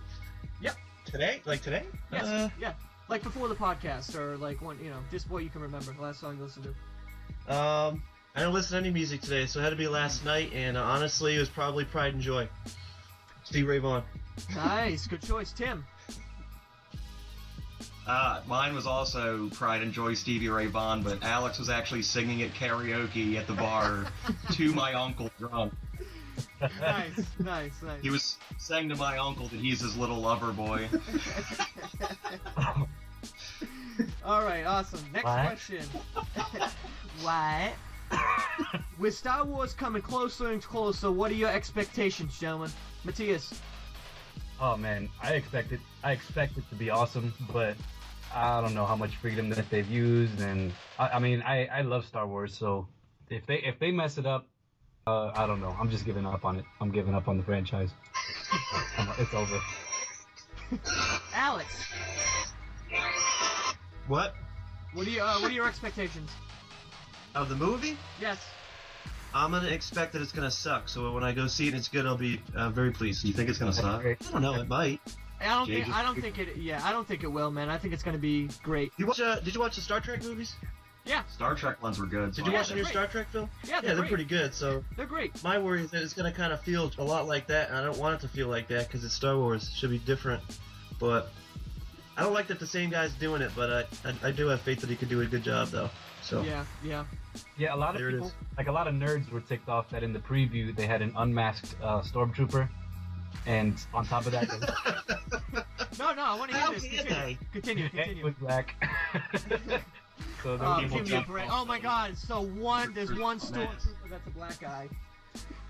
Yep. Today? Like today? Yes. Uh, yeah. Like before the podcast, or like one, you know, just what you can remember. The last song you listened to. um, I don't listen to any music today, so it had to be last night, and uh, honestly, it was probably Pride and Joy. Steve Ray Vaughan. Nice. Good choice, Tim. Uh, mine was also Pride and Joy Stevie Ray Vaughan, but Alex was actually singing at karaoke at the bar to my uncle drunk. Nice. nice. Nice. He was saying to my uncle that he's his little lover boy. All right. Awesome. Next What? question. what? With Star Wars coming closer and closer, what are your expectations, gentlemen? Mattias. Oh man, I expect it. I expect it to be awesome, but I don't know how much freedom that they've used, and I, I mean, I, I love Star Wars, so if they if they mess it up, uh, I don't know. I'm just giving up on it. I'm giving up on the franchise. It's over. Alex, What? what are you, uh, what are your expectations? Of the movie? Yes. I'm gonna expect that it's gonna suck. So when I go see it, and it's good. I'll be uh, very pleased. You think it's gonna suck? I don't know. It might. I don't Jay think just- I don't think it. Yeah, I don't think it will, man. I think it's gonna be great. Did you watch? Uh, did you watch the Star Trek movies? Yeah. Star Trek ones were good. Did so you I- watch the new great. Star Trek film? Yeah, Yeah, they're, they're great. pretty good. So They're great. my worry is that it's gonna kind of feel a lot like that, and I don't want it to feel like that because it's Star Wars. It should be different. But I don't like that the same guy's doing it. But I, I, I do have faith that he could do a good job, though. So Yeah, yeah. Yeah, a lot of There it people, like a lot of nerds, were ticked off that in the preview they had an unmasked uh, stormtrooper, and on top of that, the No, no, I want to hear How this. can Continue, continue. head continue. was black. so there Oh, give me a break. Oh my god, so one, there's one stormtrooper that's a black guy.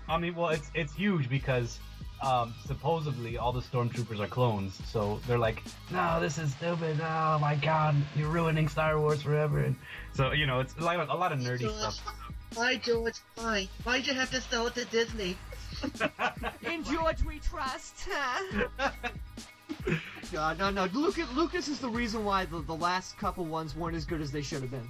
I mean, well, it's it's huge because um, supposedly all the stormtroopers are clones. So they're like, no, this is stupid. Oh my god, you're ruining Star Wars forever. And so you know, it's like a lot of nerdy stuff. Why, George? Why? Why'd you have to sell it to Disney? In George we trust. huh? God, no, no. Lucas, Lucas is the reason why the, the last couple ones weren't as good as they should have been.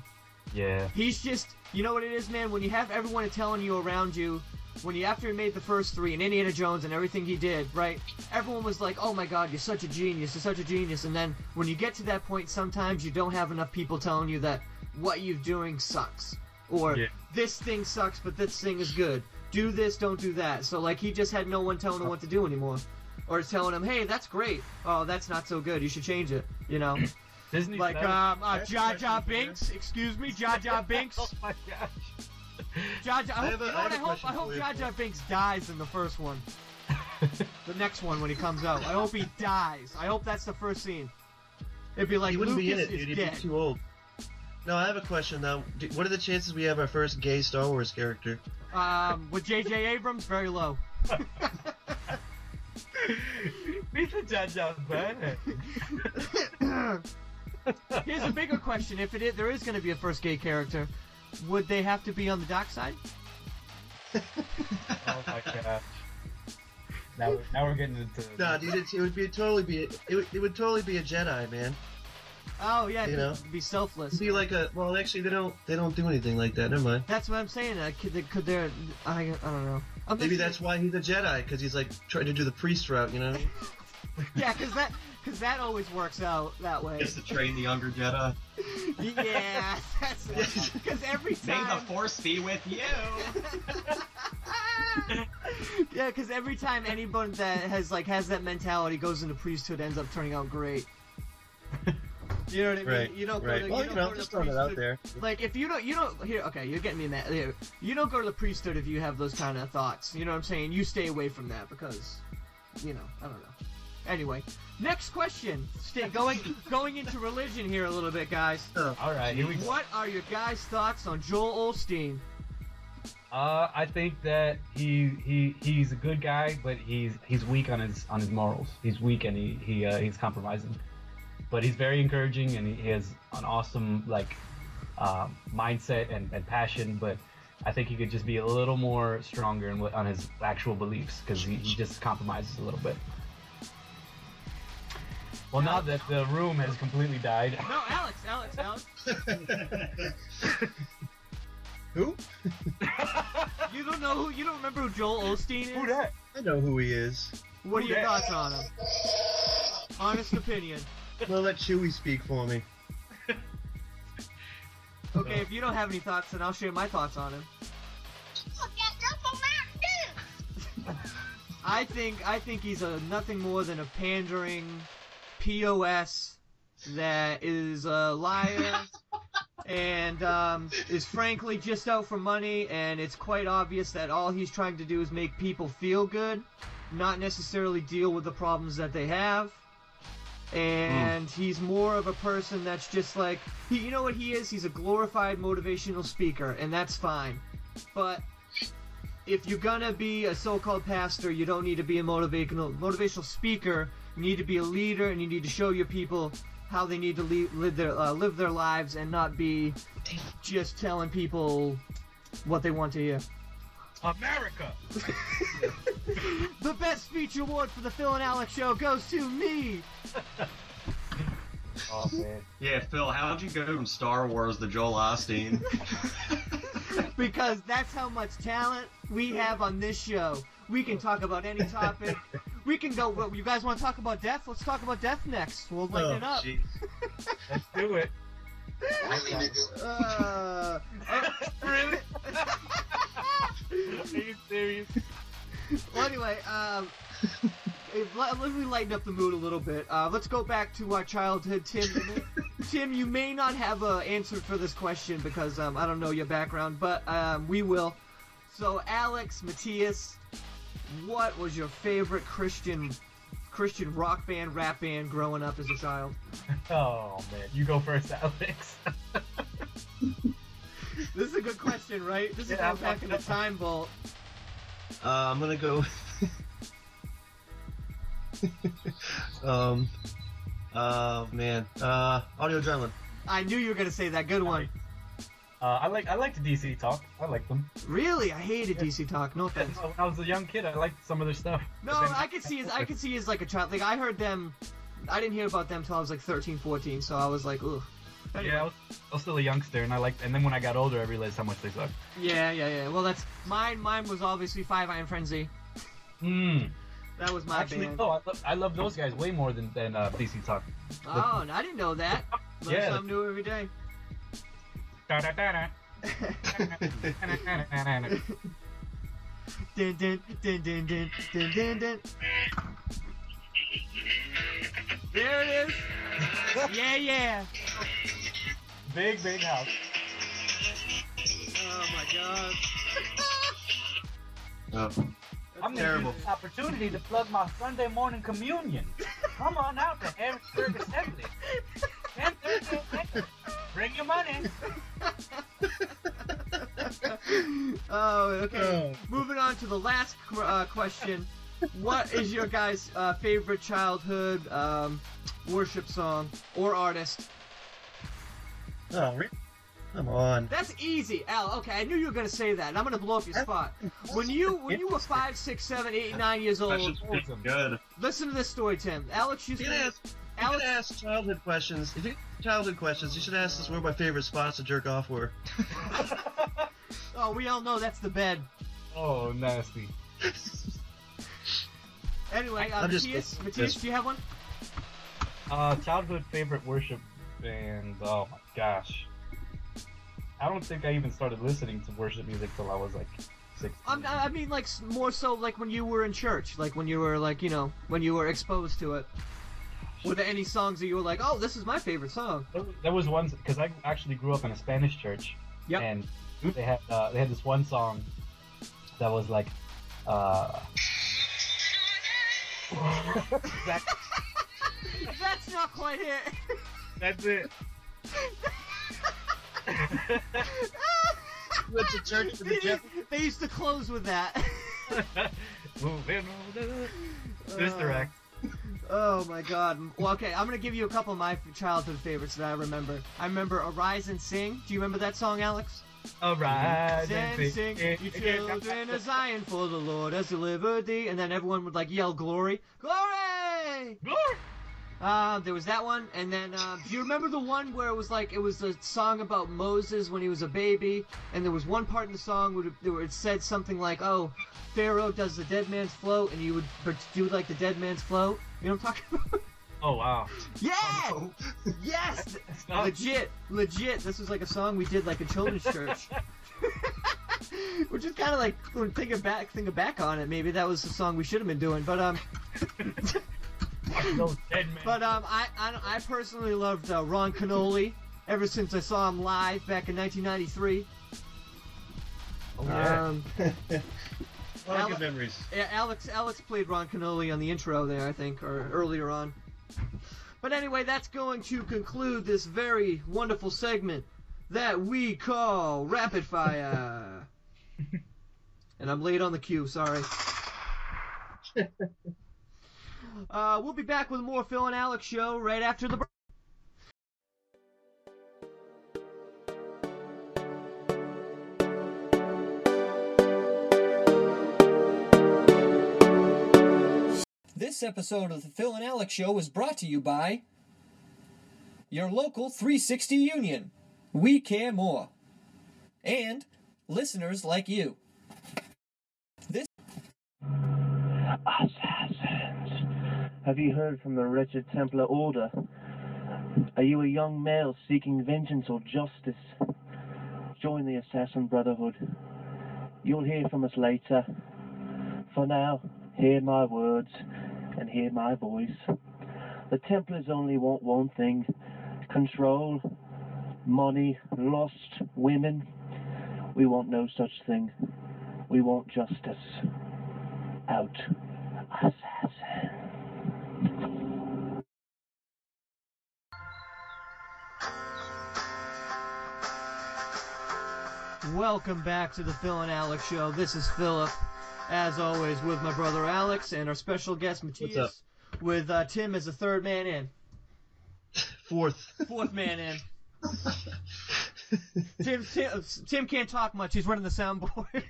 Yeah. He's just, you know what it is, man. When you have everyone telling you around you, when he after he made the first three and Indiana Jones and everything he did, right? Everyone was like, "Oh my God, you're such a genius! You're such a genius!" And then when you get to that point, sometimes you don't have enough people telling you that what you're doing sucks, or Yeah. this thing sucks, but this thing is good. Do this, don't do that. So like he just had no one telling him what to do anymore, or telling him, "Hey, that's great. Oh, that's not so good. You should change it." You know, Disney like um, uh, Jar Jar. Binks. Excuse me, Jar Jar Binks. oh my gosh. Jar Jar, I, I hope, have a- you know I what have hope? I hope for you. Jar Jar Binks dies in the first one. The next one when he comes out. I hope he dies. I hope that's the first scene. It'd be like he wouldn't Lucas be in it, is dude. He'd dead. be too old. No, I have a question though. What are the chances we have our first gay Star Wars character? Um, with J.J. Abrams, very low. Lisa Jar Jar bad. Here's a bigger question: If it is, there is going to be a first gay character, would they have to be on the dark side? Oh my gosh. Now we're, now we're getting into. Nah, dude, it's, it would be totally be it would, it would totally be a Jedi, man. Oh yeah, You know? be selfless. Be like a well, actually, they don't they don't do anything like that. Never mind. That's what I'm saying. Uh, could, they, could there? I, I don't know. I'm Maybe just- that's why he's a Jedi because he's like trying to do the priest route, you know? Yeah, because that because that always works out that way. Just to train the younger Jedi. yeah, that's because every May the time. force be with you. yeah, because every time anyone that has like has that mentality goes into priesthood ends up turning out great. You know what I mean? Right. You don't go right. to, well, you you don't know, go just throwing it out there. Like if you don't, you don't here. Okay, you're getting me mad. Here, you don't go to the priesthood if you have those kind of thoughts. You know what I'm saying? You stay away from that because, you know, I don't know. Anyway, next question. Stay going going into religion here a little bit, guys. All right, here we go. What are your guys' thoughts on Joel Osteen? Uh, I think that he he he's a good guy, but he's he's weak on his on his morals. He's weak and he he uh, he's compromising. But he's very encouraging and he has an awesome like uh, mindset and, and passion. But I think he could just be a little more stronger in on his actual beliefs because he, he just compromises a little bit. Well, now that the room has completely died, No, Alex, Alex, Alex. Who? You don't know who? You don't remember who Joel Osteen is? Who that? I know who he is. What are your dat? thoughts on him? Honest opinion. I'm let Chewy speak for me. Okay, if you don't have any thoughts, then I'll share my thoughts on him. I think I think he's a nothing more than a pandering POS that is a liar and um, is frankly just out for money. And it's quite obvious that all he's trying to do is make people feel good, not necessarily deal with the problems that they have. And he's more of a person that's just like he, you know what he is? He's a glorified motivational speaker, and that's fine. But if you're gonna be a so-called pastor, you don't need to be a motivational motivational speaker. You need to be a leader, and you need to show your people how they need to le- live their uh, live their lives, and not be just telling people what they want to hear. America. The best speech award for the Phill and Alex show goes to me. Oh man. Yeah, Phill, how'd you go from Star Wars to Joel Osteen? because that's how much talent we have on this show. We can talk about any topic. We can go. Well, you guys want to talk about death? Let's talk about death next. We'll lighten Oh, it up. Let's do it. Really, nigga? Uh, uh, really? Are you serious? well, anyway, um, if- let, let me lighten up the mood a little bit. Uh, let's go back to our childhood, Tim. Tim, you may not have an answer for this question because um, I don't know your background, but um, we will. So, Alex, Mattias, what was your favorite Christian Christian rock band, rap band growing up as a child? Oh man, you go first, Alex. This is a good question, right? This is Yeah, going back in the time vault. Uh, I'm gonna go. um. Oh man. Uh, audio adrenaline. I knew you were gonna say that. Good one. Uh, I like I like the DC talk. I like them. Really, I hated DC Talk. No offense. When I was a young kid, I liked some of their stuff. No, I could see as I could see as like a child. Like I heard them. I didn't hear about them till I was like 13, 14. So I was like, ooh. Anyway. Yeah, I was, I was still a youngster, and I liked. And then when I got older, I realized how much they sucked. Yeah, yeah, yeah. Well, that's mine. Mine was obviously Five Iron Frenzy. Hmm. That was my Actually, band. no, I, lo- I love those guys way more than than uh, DC talk. Oh, and I didn't know that. Learn Yeah. something new every day. Da-da-da-da. dun, dun, dun, dun, dun, dun, dun, dun. There it is. Yeah, yeah. big big house. Oh my god. Oh. I'm Terrible. gonna use this opportunity to plug my Sunday morning communion. Come on out to Harrisburg Assembly. 10:30 Bring your money. oh, okay. Moving on to the last uh, question. What is your guys' uh, favorite childhood um, worship song or artist? Oh, re- come on. That's easy, Al. Okay, I knew you were gonna say that, and I'm gonna blow up your spot. When you when you were five, six, seven, eight, nine years old, should be good. listen to this story, Tim. Alex used You to. Can ask. You Alex, ask childhood questions. If you childhood questions, you should ask us where my favorite spots to jerk off were. oh, we all know that's the bed. Oh, nasty. Anyway, uh, I'm just- Mattias, Mattias, just- do you have one? Uh, childhood favorite worship band. Oh my gosh. I don't think I even started listening to worship music till I was like 16. I'm, mean, like more so like when you were in church, like when you were like you know when you were exposed to it. Were there any songs that you were like, oh, this is my favorite song? There was- There was one because I actually grew up in a Spanish church. Yep. And they had uh, they had this one song that was like, uh, that, That's not quite it. that's it. Went to church for the Jeff. they used to close with that. Moving on the- Sister Act. Oh my god. Well, okay, I'm gonna give you a couple of my childhood favorites that I remember. I remember Arise and Sing. Do you remember that song, Alex? Alright. Sing, sing, you children of Zion, for the Lord has delivered thee. And then everyone would like yell glory. Glory! Glory! Uh, there was that one, and then uh, do you remember the one where it was like it was a song about Moses when he was a baby, and there was one part in the song where it, said something like, "Oh, Pharaoh does the dead man's float, and you would do like the dead man's float." You know what I'm talking about? Oh wow. yeah, yes, Stop. legit, legit. This was like a song we did like a children's church. Which is kind of like when thinking back, thinking back on it. Maybe that was the song we should have been doing. But um, Fuck dead men. But um, I I, I personally loved uh, Ron Kenoly ever since I saw him live back in 1993. oh, yeah. Um, A lot Ale- good memories. yeah, Alex Alex played Ron Kenoly on the intro there, I think, or earlier on. But anyway, that's going to conclude this very wonderful segment that we call Rapid Fire. and I'm late on the queue. Sorry. uh, we'll be back with more Phill and Alex show right after the break. This episode of the Phill and Alex Show is brought to you by your local 360 Union. We care more. And listeners like you. This Assassins. Have you heard from the wretched Templar Order? Are you a young male seeking vengeance or justice? Join the Assassin Brotherhood. You'll hear from us later. For now, hear my words and hear my voice. The Templars only want one thing control, money, lust, women. We want no such thing. We want justice. Out. Assassin. Welcome back to the Phill and Alex show. This is Philip, as always, with my brother Alex and our special guest Mattias, up? with uh, Tim as the third man in, Fourth. fourth man in. Tim, Tim, Tim can't talk much. He's running the soundboard.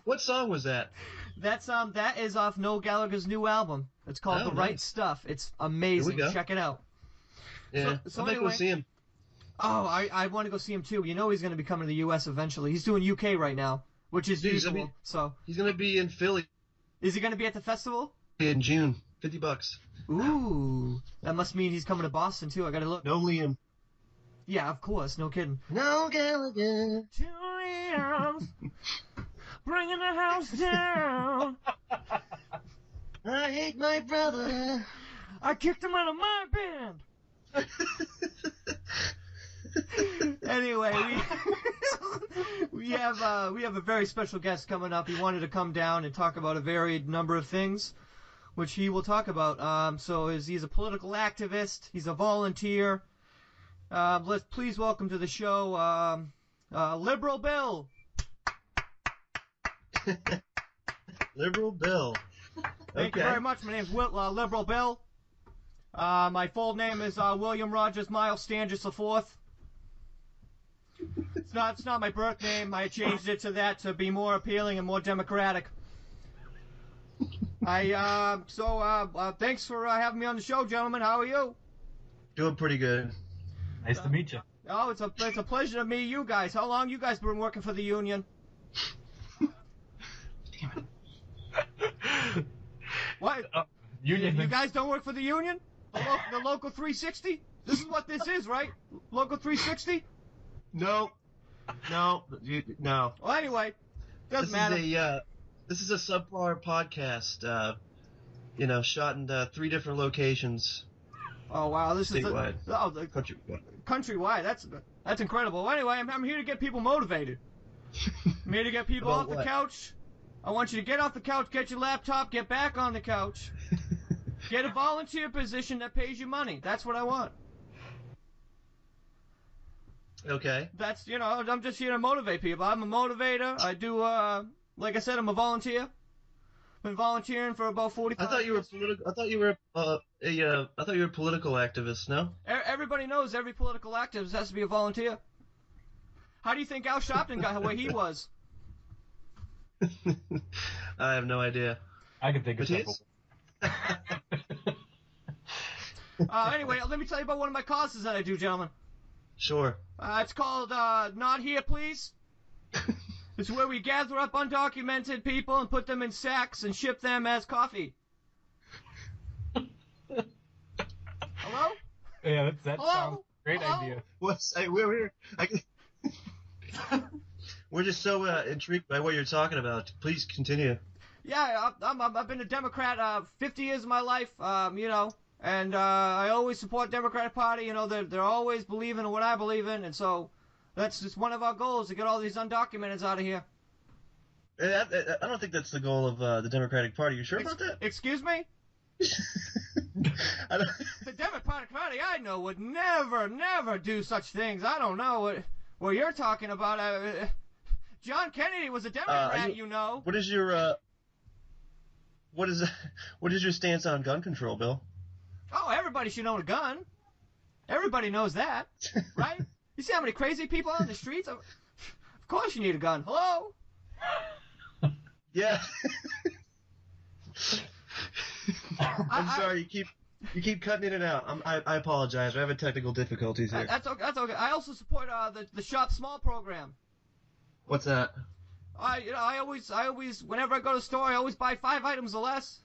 what song was that? That's um that is off Noel Gallagher's new album. It's called Oh, The Right. Stuff. It's amazing. Check it out. Yeah, so I might anyway- go see him. Oh, I, I want to go see him too. You know he's going to be coming to the U.S. eventually. He's doing UK right now, which is Dude, he's usual. be- So, He's gonna be in Philly is he going to be at the festival? in June. Fifty bucks. Ooh, that must mean he's coming to Boston too. I got to look. No Liam. Yeah, of course, no kidding. No Gallagher. Two Liams, bringing the house down. I hate my brother. I kicked him out of my band. anyway, we we have uh, we have a very special guest coming up. He wanted to come down and talk about a varied number of things, which he will talk about. Um, so is he's a political activist. He's a volunteer. Uh, let's please welcome to the show, um, uh, Liberal Bill. Liberal Bill. Thank you Okay. very much. My name's Will, uh, Liberal Bill. Uh, my full name is uh, William Rogers Miles the Fourth. It's not. It's not my birth name. I changed it to that to be more appealing and more democratic. I uh, so uh, uh, thanks for uh, having me on the show, gentlemen. How are you? Doing pretty good. Nice to meet you. Oh, it's a it's a pleasure to meet you guys. How long you guys been working for the union? Damn it! What? Uh, Union. You guys don't work for the union? The, lo- the local 360? This is what this is, right? Local 360? No. No. No. Well, anyway, doesn't This matter. is a uh, this is a subpar podcast. Uh, you know, shot in uh, three different locations. Oh wow, this is the, oh the Country. countrywide. That's that's incredible. Well, Anyway, I'm, I'm here to get people motivated. I'm here to get people off the couch. I want you to get off the couch, get your laptop, get back on the couch, get a volunteer position that pays you money. That's what I want. Okay. That's you know, I'm just here to motivate people. I'm a motivator. I do uh like I said, I'm a volunteer. Been volunteering for about 45 I thought you were political. I thought you were uh, a. Uh, I thought you were a political activist. No. E- Everybody knows every political activist has to be a volunteer. How do you think Al Sharpton got where he was? I have no idea. I can think of Mattias? several. Uh, anyway, let me tell you about one of my causes that I do, gentlemen. Sure. Uh, it's called uh, Not Here, Please. It's where we gather up undocumented people and put them in sacks and ship them as coffee. Hello? Yeah, that's, that Hello? sounds great Hello? idea. What's I, we're we're I, we're just so uh, intrigued by what you're talking about. Please continue. Yeah, I'm, I'm, I've been a Democrat uh, 50 years of my life, um, you know, and uh, I always support Democratic Party. You know, they're, they're always believing in what I believe in, and so that's just one of our goals to get all these undocumented out of here. Uh, I, I- I don't think that's the goal of uh, the Democratic Party. You sure about that? Excuse me? The Democratic Party I know would never, never do such things. I don't know what, what you're talking about. Uh, John Kennedy was a Democrat, you- you know. What is your uh, what is what is your stance on gun control, Bill? Oh, everybody should own a gun. Everybody knows that, right? You see how many crazy people are on the streets? Of course you need a gun. Hello? Yeah. I'm sorry. You keep you keep cutting in and out. I'm, I I apologize. We're having technical difficulties Uh, here. That's okay. That's okay. I also support uh, the the shop small program. What's that? I you know I always I always whenever I go to the store I always buy five items or less.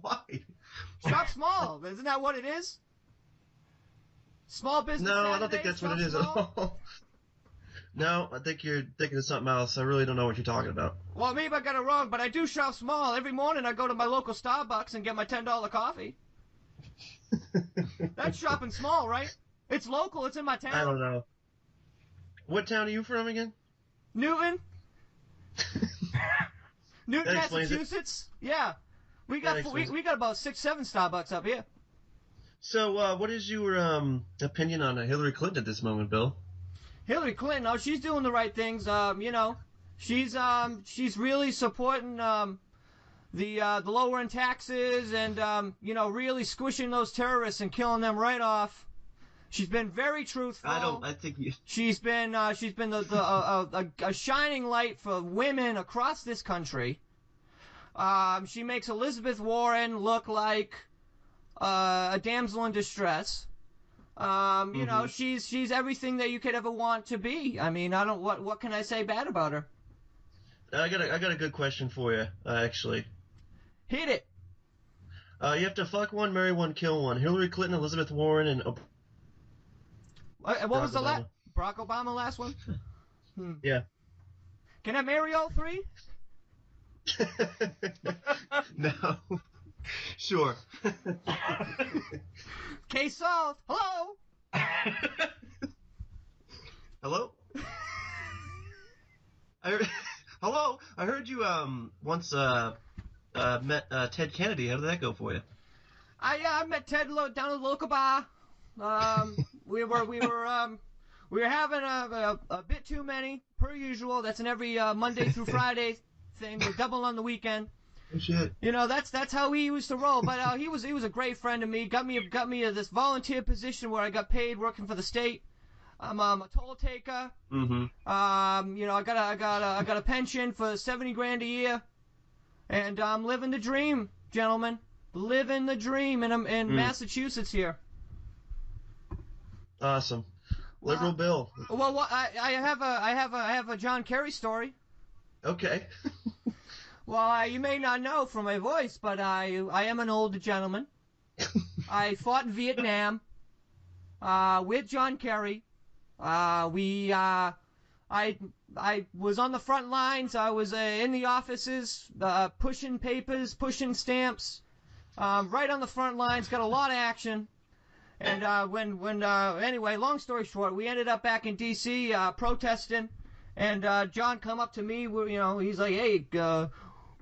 Why? Shop small. Isn't that what it is? Small business. No, I don't think that's what it is at all. No, I think you're thinking of something else. I really don't know what you're talking about. Well, maybe I got it wrong, but I do shop small. Every morning I go to my local Starbucks and get my ten dollar coffee. That's shopping small, right? It's local. It's in my town. I don't know. What town are you from again? Newton. Newton, it. Massachusetts. Yeah, we got we, we got about six seven Starbucks up here. So, uh, what is your um, opinion on uh, Hillary Clinton at this moment, Bill? Hillary Clinton, oh, she's doing the right things. Um, you know, she's um, she's really supporting um, the uh, the lowering taxes and um, you know, really squishing those terrorists and killing them right off. She's been very truthful. I don't. I think you. She's been uh, she's been the, the a, a shining light for women across this country. Um, she makes Elizabeth Warren look like uh, a damsel in distress. Um, you know, Mhm. she's she's everything that you could ever want to be. I mean, I don't what what can I say bad about her? I got a, I got a good question for you, uh, actually. Hit it. Uh, you have to fuck one, marry one, kill one. Hillary Clinton, Elizabeth Warren, and Ob- Uh, what was the last. Barack Obama last one? Hmm. Yeah. Can I marry all three? no. Sure. Case solved. Hello. Hello. I heard, hello. I heard you um once uh uh met uh, Ted Kennedy. How did that go for you? I uh, I met Ted lo- down at the local bar. Um, we were we were um we were having a, a a bit too many per usual. That's in every uh, Monday through Friday thing. We're double on the weekend. Shit. You know that's that's how he used to roll. But uh, he was he was a great friend to me. Got me got me uh, this volunteer position where I got paid working for the state. I'm um, a toll taker. Mm-hmm. Um, you know, I got a, I got a, I got a pension for seventy grand a year, and I'm living the dream, gentlemen. Living the dream in um, in Mm. Massachusetts here. Awesome. Liberal Wow. Bill. Well, what, I, I have a I have a I have a John Kerry story. Okay. Well, I, you may not know from my voice, but I I am an old gentleman. I fought in Vietnam uh, with John Kerry. Uh, we uh, I I was on the front lines. I was uh, in the offices, uh, pushing papers, pushing stamps, um, right on the front lines. Got a lot of action. And uh, when when uh, anyway, long story short, we ended up back in D.C. Uh, protesting. And uh, John come up to me, you know, he's like, "Hey, uh,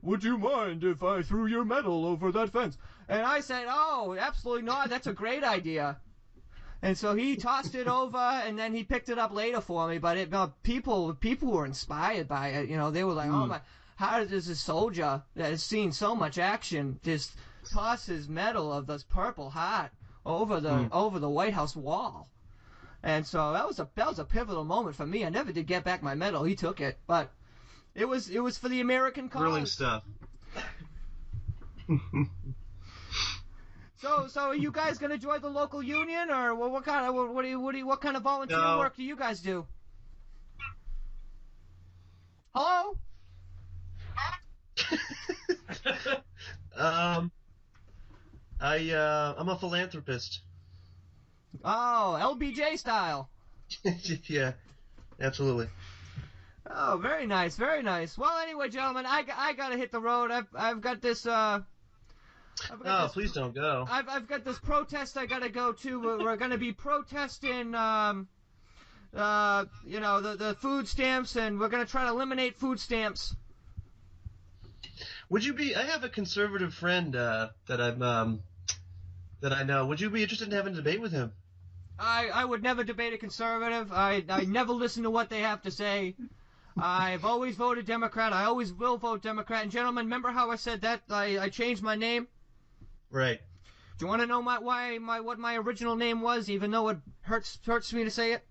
would you mind if I threw your medal over that fence?" And I said, "Oh, absolutely not. That's a great idea." And so he tossed it over, and then he picked it up later for me. But it, uh, people people were inspired by it. You know, they were like, "Oh my, how does this soldier that has seen so much action just toss his medal of this Purple Heart over the over the White House wall?" And so that was a that was a pivotal moment for me. I never did get back my medal. He took it, but it was it was for the American cause. Thrilling stuff. So, so are you guys gonna join the local union, or what, what kind of what, what do you what do you, what kind of volunteer No. work do you guys do? Hello? um, I uh, I'm a philanthropist. Oh, LBJ style. yeah, absolutely. Oh, very nice, very nice. Well, anyway, gentlemen, I, I gotta hit the road. I've I've got this uh. I've got Oh, this, please don't go. I've I've got this protest I gotta go to. We're, we're gonna be protesting um. Uh, you know the the food stamps, and we're gonna try to eliminate food stamps. Would you be? I have a conservative friend uh, that I'm um, that I know. Would you be interested in having a debate with him? I, I would never debate a conservative. I, I never listen to what they have to say. I've always voted Democrat. I always will vote Democrat. And gentlemen, remember how I said that I, I changed my name? Right. Do you want to know my why my what my original name was, even though it hurts hurts me to say it?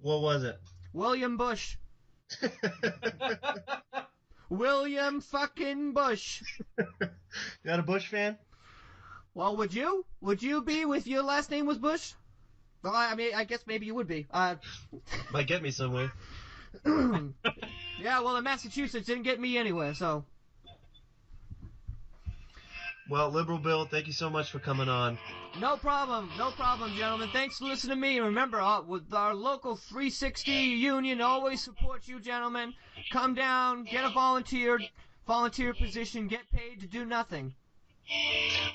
What was it? William Bush. William fucking Bush. You not a Bush fan? Well, would you? Would you be if your last name was Bush? Well, I mean, I guess maybe you would be. Uh, Might get me somewhere. yeah, well, in Massachusetts didn't get me anywhere, so. Well, Liberal Bill, thank you so much for coming on. No problem, no problem, gentlemen. Thanks for listening to me. Remember, uh, with our local 360 union, always support you, gentlemen. Come down, get a volunteer, volunteer position, get paid to do nothing.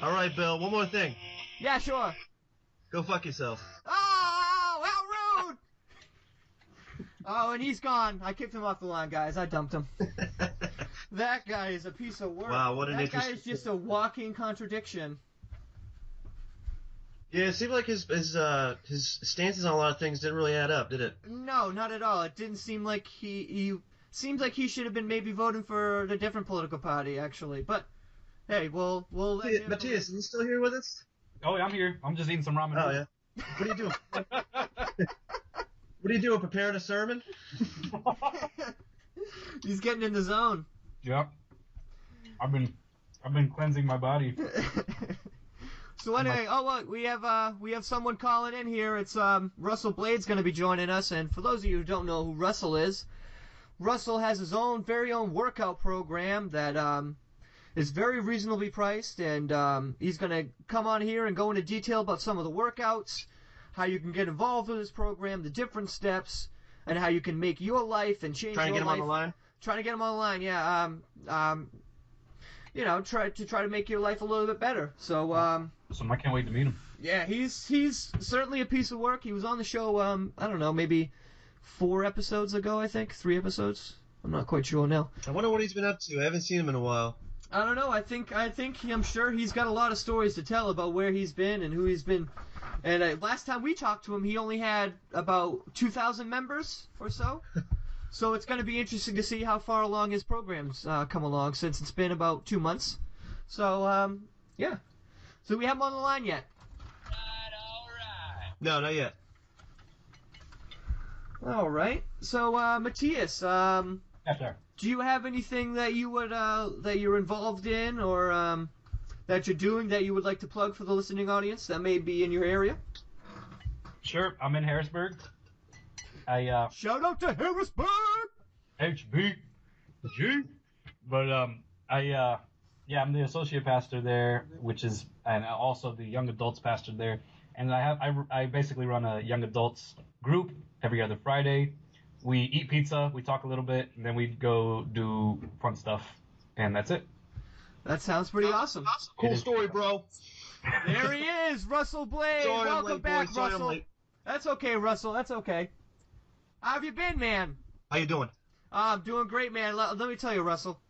All right, Bill, one more thing. Yeah, sure. Go fuck yourself. Oh, how rude! Oh, and he's gone. I kicked him off the line, guys. I dumped him. That guy is a piece of work. Wow, what an That guy is just a walking contradiction. Yeah, it seemed like his his uh his stances on a lot of things didn't really add up, did it? No, not at all. It didn't seem like he he seems like he should have been maybe voting for a different political party actually. But hey, we'll we'll Mattias, are you still here with us? Oh, yeah, I'm here. I'm just eating some ramen. Oh yeah. What are you doing? what are you doing? Preparing a sermon? He's getting in the zone. Yep. I've been, I've been cleansing my body. So anyway, oh look, we have uh we have someone calling in here. It's um Russell Blade's going to be joining us, and for those of you who don't know who Russell is, Russell has his own very own workout program that um is very reasonably priced, and um he's going to come on here and go into detail about some of the workouts, how you can get involved with this program, the different steps, and how you can make your life and change Trying to your get him life. on the line? Trying to get him on the line, yeah. Um um. You know, try to try to make your life a little bit better. So, um, So I can't wait to meet him. yeah, he's he's certainly a piece of work. He was on the show, um, I don't know, maybe four episodes ago, I think, three episodes. I'm not quite sure now. I wonder what he's been up to. I haven't seen him in a while. I don't know. I think I think I'm sure he's got a lot of stories to tell about where he's been and who he's been. And uh, last time we talked to him, he only had about 2,000 members or so. so it's going to be interesting to see how far along his programs uh, come along since it's been about two months. So um, yeah. So we have him on the line yet? No, not yet. All right. So uh, Mattias, um, Yes, sir. Do you have anything that you would uh, that you're involved in or um, that you're doing that you would like to plug for the listening audience that may be in your area? Sure. I'm in Harrisburg. I uh, Shout out to Harrisburg. HBG. But um, I uh, yeah, I'm the associate pastor there, which is and also the young adults pastor there. And I have I, I basically run a young adults group every other Friday. We eat pizza, we talk a little bit, and then we go do fun stuff, and that's it. That sounds pretty awesome. Cool story, bro. There he is, Russell Blade. Sorry Welcome late, back. Sorry Russell. late. That's okay, Russell. That's okay. How have you been, man? How you doing? Uh, I'm doing great, man. Let, let me tell you, Russell.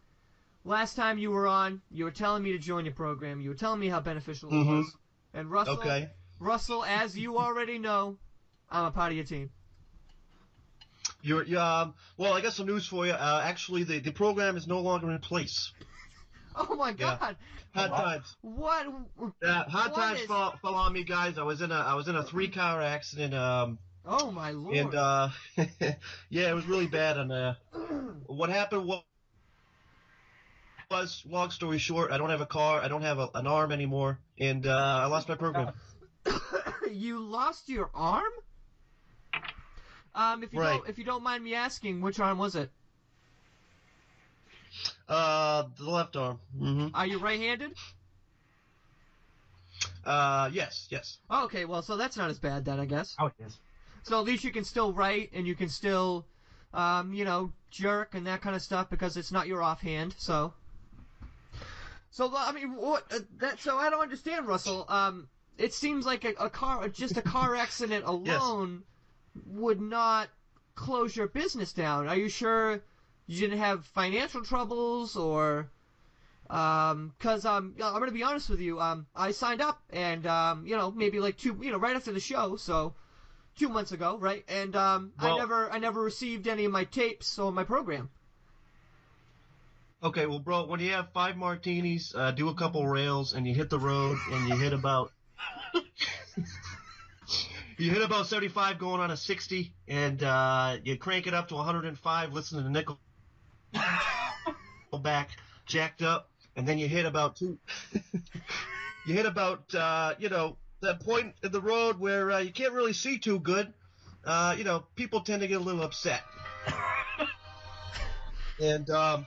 Last time you were on, you were telling me to join your program. You were telling me how beneficial it Mhm. was. And Russell, Okay. Russell, as you already know, I'm a part of your team. You're, you um. Well, I got some news for you. Uh, actually, the the program is no longer in place. Oh my Yeah. God! Hard times. What? Uh, hard What times is- fell, fell on me, guys. I was in a I was in a three car accident. Um, Oh my lord! and uh, yeah, it was really bad. And uh, what happened was, was long story short, I don't have a car, I don't have a, an arm anymore, and uh, I lost my program. you lost your arm? Um, if you Right. don't, if you don't mind me asking, which arm was it? Uh, the left arm. hmm Are you right-handed? Uh, yes, yes. Oh, okay, well, so that's not as bad then, I guess. How it is. So at least you can still write and you can still, um, you know, jerk and that kind of stuff because it's not your offhand. So, so I mean, what? Uh, that so I don't understand, Russell. Um, it seems like a, a car, just a car accident alone, would not close your business down. Are you sure you didn't have financial troubles or? Um, cause um, I'm gonna be honest with you. Um, I signed up and um, you know, maybe like two, you know, right after the show. So two months ago, right? And um, I never I never received any of my tapes or my program. Okay, well, bro, when you have five martinis, uh, do a couple rails, and you hit the road, and you hit about. you hit about 75 going on a 60, and uh, you crank it up to 105, listen to Nickel back, jacked up, and then you hit about two. you hit about, uh, you know, that point in the road where uh, you can't really see too good. Uh, you know, people tend to get a little upset. and, um,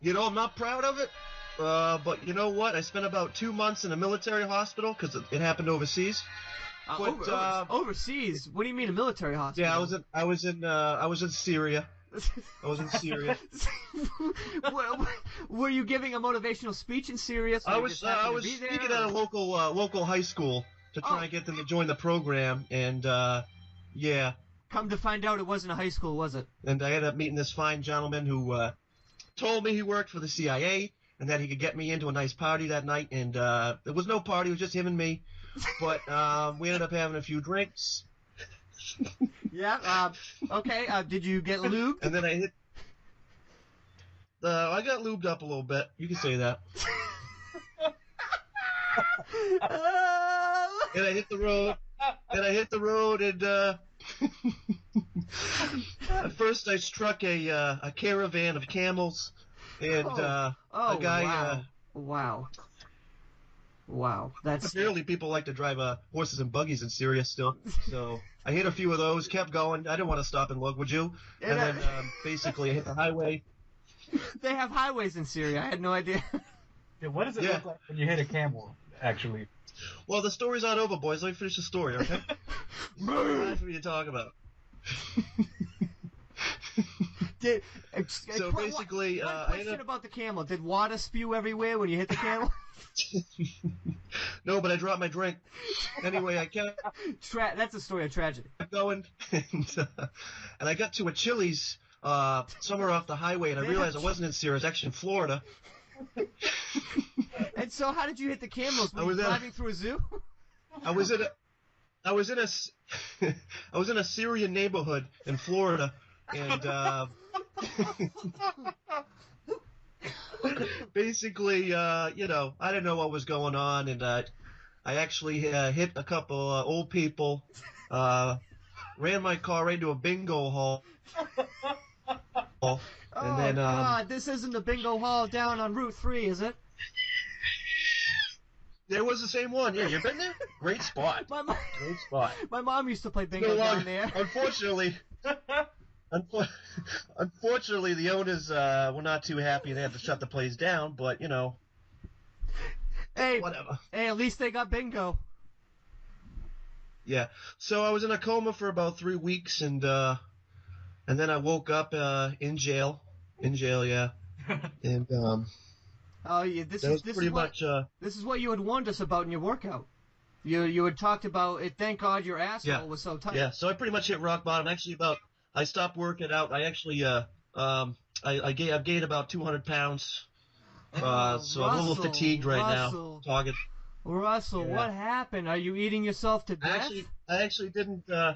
you know, I'm not proud of it. Uh, but you know what? I spent about two months in a military hospital because it, it happened overseas. Uh, But, over, uh, overseas? What do you mean a military hospital? Yeah, I was in I was in uh, I was in Syria. I was in Syria. were, you giving a motivational speech in Syria? so I was uh, I was speaking at a local uh, local high school to try Oh. and get them to join the program, and uh, yeah, Come to find out, it wasn't a high school, was it? and I ended up meeting this fine gentleman who uh, told me he worked for the CIA and that he could get me into a nice party that night. And uh, there was no party; it was just him and me. But um, we ended up having a few drinks, Yeah. Uh, okay. Uh, did you get lubed? and then I hit. Uh, I got lubed up a little bit. You can say that. And I hit the road, and I hit the road, and uh, at first I struck a uh, a caravan of camels, and Oh. uh, oh a guy. wow! Uh, wow! Wow! That's apparently, people like to drive uh, horses and buggies in Syria still. So I hit a few of those, kept going. I didn't want to stop and look, would you? And And, uh, then um, basically I hit the highway. they have highways in Syria. I had no idea. Yeah, what does it Yeah. look like when you hit a camel? Actually, Well, the story's not over, boys. Let me finish the story, okay? That's what you talk about. Did, So qu- basically, one uh, I question about the camel. Did water spew everywhere when you hit the camel? no, but I dropped my drink. Anyway, I kept Tra- that's a story of tragedy. going, and, uh, and I got to a Chili's uh, somewhere off the highway, and I realized I wasn't in Syria. I was actually in Florida. And so, how did you hit the camels? Were I you was a- driving through a zoo? I was in a, I was in a, I was in a Syrian neighborhood in Florida, and uh, basically, uh, you know, I didn't know what was going on, and uh, I actually uh, hit a couple uh, old people, uh, ran my car right into a bingo hall. Oh And then, um, God, this isn't the bingo hall down on Route Three, is it? There was the same one. Yeah, you've been there. Great spot. My mom, Great spot. my mom used to play bingo No down there. Unfortunately, unfo- unfortunately, the owners uh, were not too happy. They had to shut the place down. But you know, Hey, whatever. hey, at least they got bingo. Yeah. So I was in a coma for about three weeks, and uh, and then I woke up uh, in jail. In jail, yeah. And um, Oh, yeah, this is this pretty is what much. Uh, this is what you had warned us about in your workout. You you had talked about it. Thank God your asshole Yeah. was so tight. yeah. So I pretty much hit rock bottom. Actually, about I stopped working out. I actually uh um I I gained, I've gained about 200 pounds. Uh, Oh, so I'm a little fatigued right Russell. now. Talking. Russell, Yeah. what happened? Are you eating yourself to death? I actually, I actually didn't. Uh,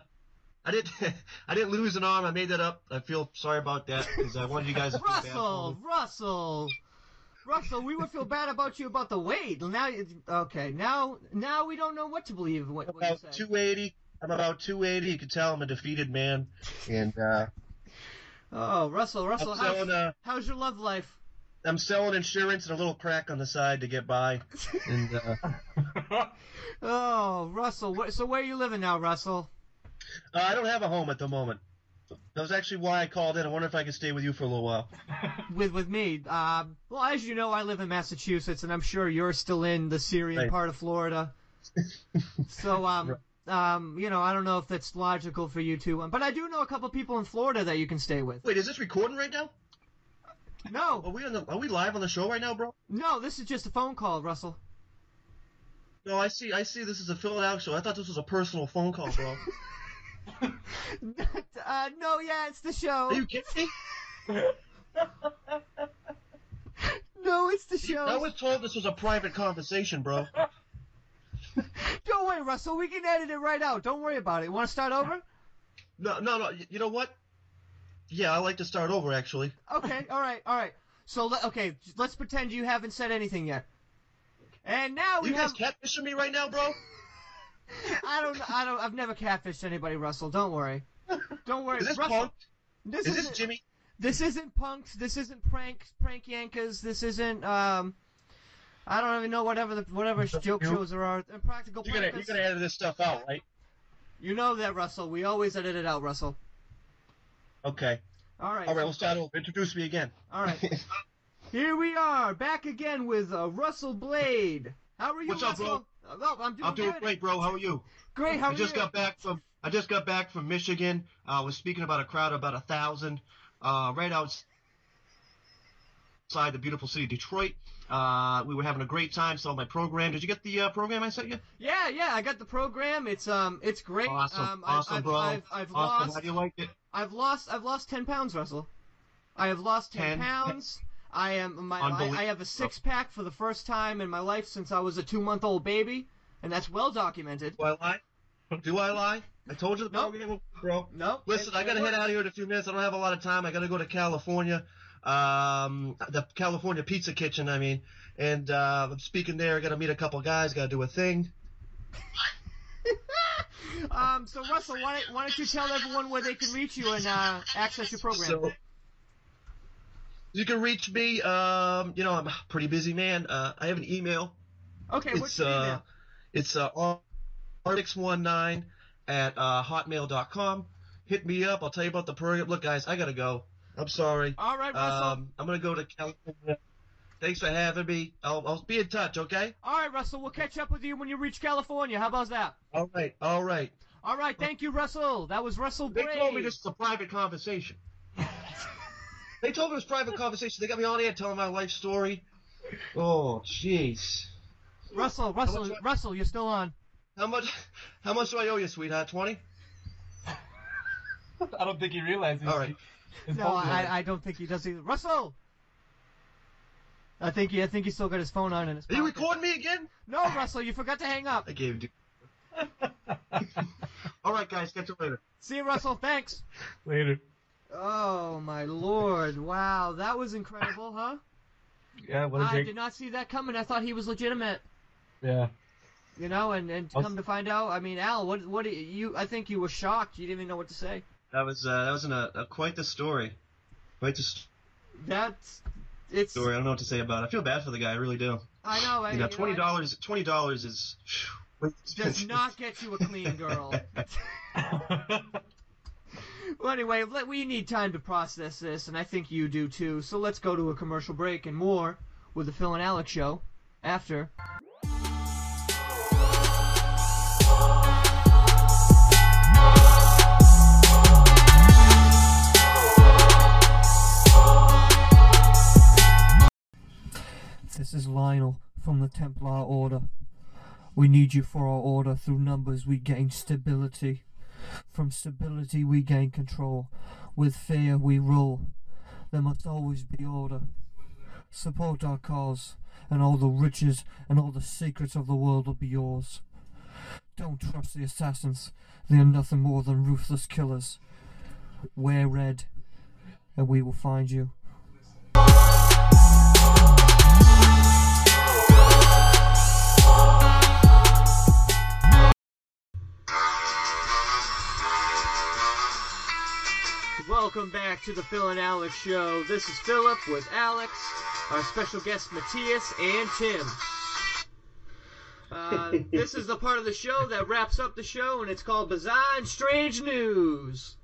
I didn't. I didn't lose an arm. I made that up. I feel sorry about that because I wanted you guys to feel bad for Russell. Russell, Russell, we would feel bad about you about the weight. Now, okay, now, now we don't know what to believe. What, About say. 280. I'm about 280. You can tell I'm a defeated man. And uh, Oh, Russell, Russell, I'm how's, selling. Uh, how's your love life? I'm selling insurance and a little crack on the side to get by. And uh, Oh, Russell, wh- so where are you living now, Russell? uh, I don't have a home at the moment. That was actually why I called in. I wonder if I could stay with you for a little while. With with me, um, well, as you know, I live in Massachusetts, and I'm sure you're still in the Syrian Right. part of Florida. so, um, um, you know, I don't know if that's logical for you to, um, but I do know a couple people in Florida that you can stay with. Wait, is this recording right now? Are No, we on the, Are we live on the show right now, bro? no, this is just a phone call, Russell. No, I see. I see. This is a Phill Out show. I thought this was a personal phone call, bro. uh, no, yeah, it's the show. Are you kidding me? No, it's the show. I was told this was a private conversation, bro. Don't worry, Russell. We can edit it right out. Don't worry about it. Want to start over? No, no, no. You know what? Yeah, I like to start over actually. Okay. All right. All right. So okay, let's pretend you haven't said anything yet. And now we You guys have. catfishing me right now, bro? I don't. I don't. I've never catfished anybody, Russell. Don't worry. Don't worry. Is this Russell, punk? This Is this Jimmy? This isn't punks. This isn't prank prank yankers. This isn't um. I don't even know whatever the whatever joke shows there are. And practical You're gonna, you're gonna edit this stuff out, right? You know that, Russell. We always edit it out, Russell. Okay. All right. All right, we'll start over. Introduce me again. All right. Here we are, back again with uh, Russell Blade. How are you, What's up, bro? Uh, well, I'm doing I'm doing good. great, bro. How are you? Great. How I are just you? got back from I just got back from Michigan. I was speaking about a crowd of about a thousand, uh, right outside the beautiful city of Detroit. Uh, we were having a great time. Saw my program. Did you get the uh, program I sent you? Yeah, yeah. I got the program. It's um, it's great. Awesome, um, I- awesome, I've, bro. I've, I've awesome. lost. How do you like it? I've lost. I've lost ten pounds, Russell. I have lost ten, 10 pounds. I am my. I, I have a six pack for the first time in my life since I was a two month old baby, and that's well documented. Do I lie? Do I lie? I told you the Nope. program, bro. No. Listen, I gotta head out of here in a few minutes. I don't have a lot of time. I gotta go to California, um, the California Pizza Kitchen. I mean, and uh, I'm speaking there. I gotta meet a couple guys. Gotta do a thing. Um. So Russell, why don't, why don't you tell everyone where they can reach you and uh, access your program? So you can reach me. Um, you know, I'm a pretty busy man. Uh, I have an email. okay. What's It's your uh, email? it's uh, r619 at uh, hotmail.com. Hit me up. I'll tell you about the program. Look, guys, I gotta go. I'm sorry. All right, Russell. Um, I'm gonna go to California. Thanks for having me. I'll, I'll be in touch. Okay. All right, Russell. We'll catch up with you when you reach California. How about that? All right. All right. All right. Thank you, Russell. That was Russell They Brave. told me this is a private conversation. they told me it was private conversation. They got me on here telling my life story. Oh, jeez. Russell, Russell, much- Russell, you're still on. How much? How much do I owe you, sweetheart? Twenty. I don't think he realizes. All right. His No. I, I don't think he does either. Russell. I think he, I think he's still got his phone on in his. Are you pocket. recording me again? No, Russell, you forgot to hang up. I gave you. All right, guys. Catch you later. See you, Russell. Thanks. Later. Oh my lord! Wow, that was incredible, huh? Yeah, what a I great. did not see that coming. I thought he was legitimate. Yeah. You know, and and to I'll- come to find out, I mean, Al, what what do you? I think you were shocked. You didn't even know what to say. That was uh, that was an, uh, quite the story. Quite the st- That's it's. story. I don't know what to say about it. I feel bad for the guy. I really do. I know. I, You know, twenty dollars. Twenty dollars is. does not get you a clean girl. well, anyway, let, we need time to process this, and I think you do too. So let's go to a commercial break and more with the Phill and Alex show after. This is Lionel from the Templar Order. We need you for our order. Through numbers, we gain stability. From stability, we gain control. With fear, we rule. There must always be order. Support our cause, and all the riches and all the secrets of the world will be yours. Don't trust the assassins. They are nothing more than ruthless killers. Wear red, and we will find you. Welcome back to the Phill and Alex show. This is Philip with Alex, our special guest Mattias and Tim. Uh, this is the part of the show that wraps up the show, and it's called Bizarre and Strange News.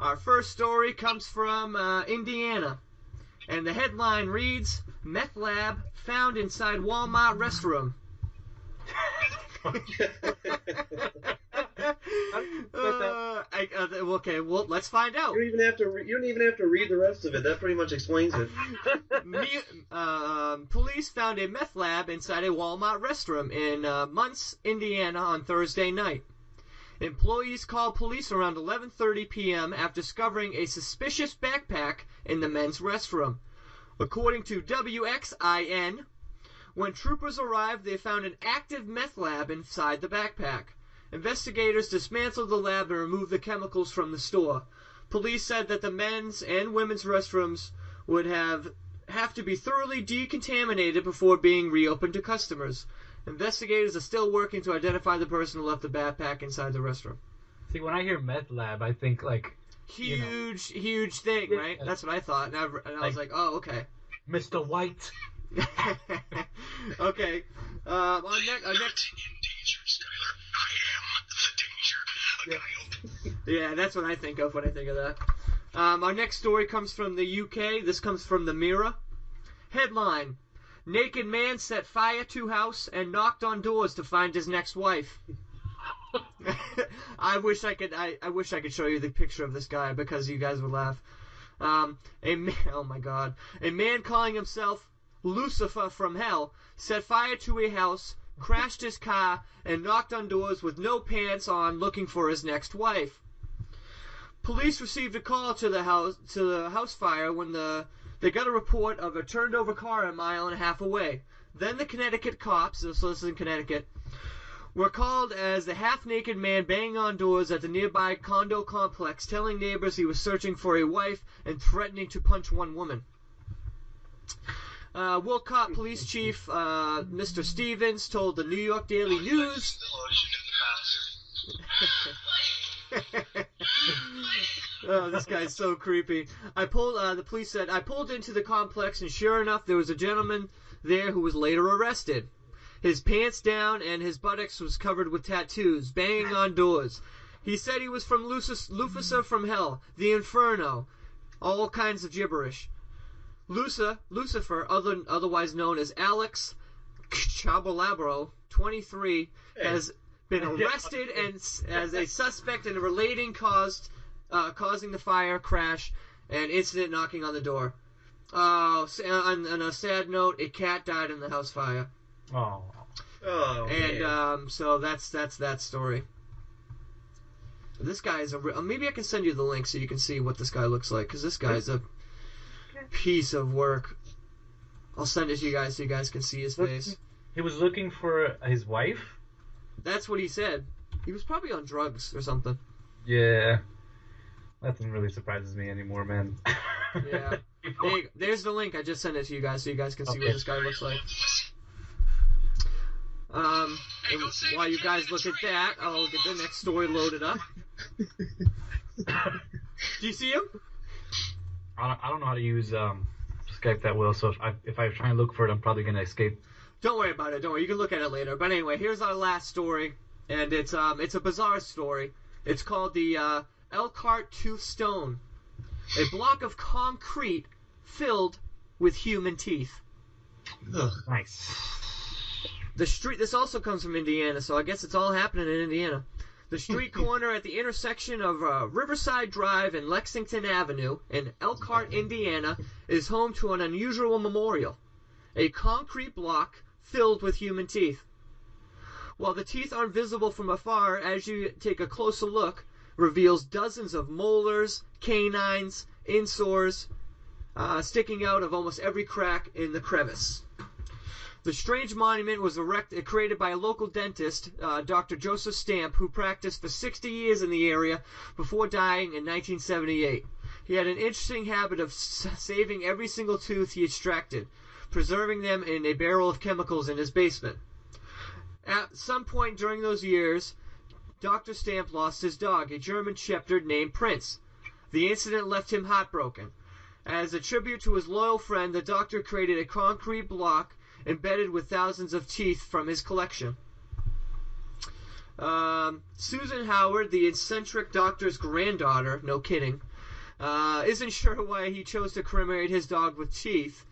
Our first story comes from uh, Indiana, and the headline reads Meth Lab found inside Walmart restroom. Uh, I, uh, okay, well, let's find out. You don't even have to. Re- you don't even have to read the rest of it. That pretty much explains it. Me, um, police found a meth lab inside a Walmart restroom in uh, Muncie, Indiana, on Thursday night. Employees called police around 11:30 p.m. after discovering a suspicious backpack in the men's restroom. According to WXIN, When troopers arrived, they found an active meth lab inside the backpack. Investigators dismantled the lab and removed the chemicals from the store. Police said that the men's and women's restrooms would have have to be thoroughly decontaminated before being reopened to customers. Investigators are still working to identify the person who left the backpack inside the restroom. See, when I hear meth lab, I think like You know. Huge, huge thing, right? That's what I thought, and I, and I was like, oh, okay. Mr. White. okay. Um, our, ne- our next, in danger, I am the danger. A yeah, that's what I think of when I think of that. Um, our next story comes from the UK. This comes from the Mirror. Headline: Naked man set fire to house and knocked on doors to find his next wife. I wish I could. I, I wish I could show you the picture of this guy because you guys would laugh. Um, a man, oh my God, a man calling himself Lucifer from hell set fire to a house, crashed his car, and knocked on doors with no pants on, looking for his next wife. Police received a call to the house to the house fire when the they got a report of a turned over car a mile and a half away. Then the Connecticut cops, so this is in Connecticut, were called as the half-naked man banging on doors at the nearby condo complex, telling neighbors he was searching for a wife and threatening to punch one woman. Uh, Wolcott Police Chief uh, Mr. Stevens told the New York Daily News. The lotion in the past. oh, this guy's so creepy. I pulled. Uh, the police said I pulled into the complex, and sure enough, there was a gentleman there who was later arrested. His pants down and his buttocks was covered with tattoos, banging on doors. He said he was from Lucis, Lucifer from Hell, the Inferno, all kinds of gibberish. Luca, Lucifer, other, otherwise known as Alex Chabalabro, 23, has been arrested and as a suspect in a relating caused uh, causing the fire crash and incident knocking on the door. Uh, s- on, on a sad note, a cat died in the house fire, Oh. Oh, and man. um, so that's that's that story. This guy is a. Re- uh, maybe I can send you the link so you can see what this guy looks like, because this guy is a piece of work. I'll send it to you guys so you guys can see his face. He was looking for his wife? That's what he said. He was probably on drugs or something. Yeah. Nothing really surprises me anymore, man. Yeah. There. There's the link. I just sent it to you guys so you guys can see what this guy looks like. Um, and while you guys look at that, I'll get the next story loaded up. Do you see him? I don't, I don't know how to use um, Skype that well, so if I, if I try and look for it, I'm probably going to escape. Don't worry about it. Don't worry. You can look at it later. But anyway, here's our last story, and it's um it's a bizarre story. It's called the uh, Elkhart Tooth Stone, a block of concrete filled with human teeth. Ugh. Nice. The street. This also comes from Indiana, so I guess it's all happening in Indiana. The street corner at the intersection of uh, Riverside Drive and Lexington Avenue in Elkhart, Indiana, is home to an unusual memorial, a concrete block filled with human teeth. While the teeth aren't visible from afar, as you take a closer look, reveals dozens of molars, canines, incisors, uh, sticking out of almost every crack in the crevice. The strange monument was erected, created by a local dentist, uh, Dr. Joseph Stamp, who practiced for 60 years in the area before dying in 1978. He had an interesting habit of saving every single tooth he extracted, preserving them in a barrel of chemicals in his basement. At some point during those years, Dr. Stamp lost his dog, a German Shepherd named Prince. The incident left him heartbroken. As a tribute to his loyal friend, the doctor created a concrete block embedded with thousands of teeth from his collection. Um, Susan Howard, the eccentric doctor's granddaughter, no kidding, uh, isn't sure why he chose to cremate his dog with teeth,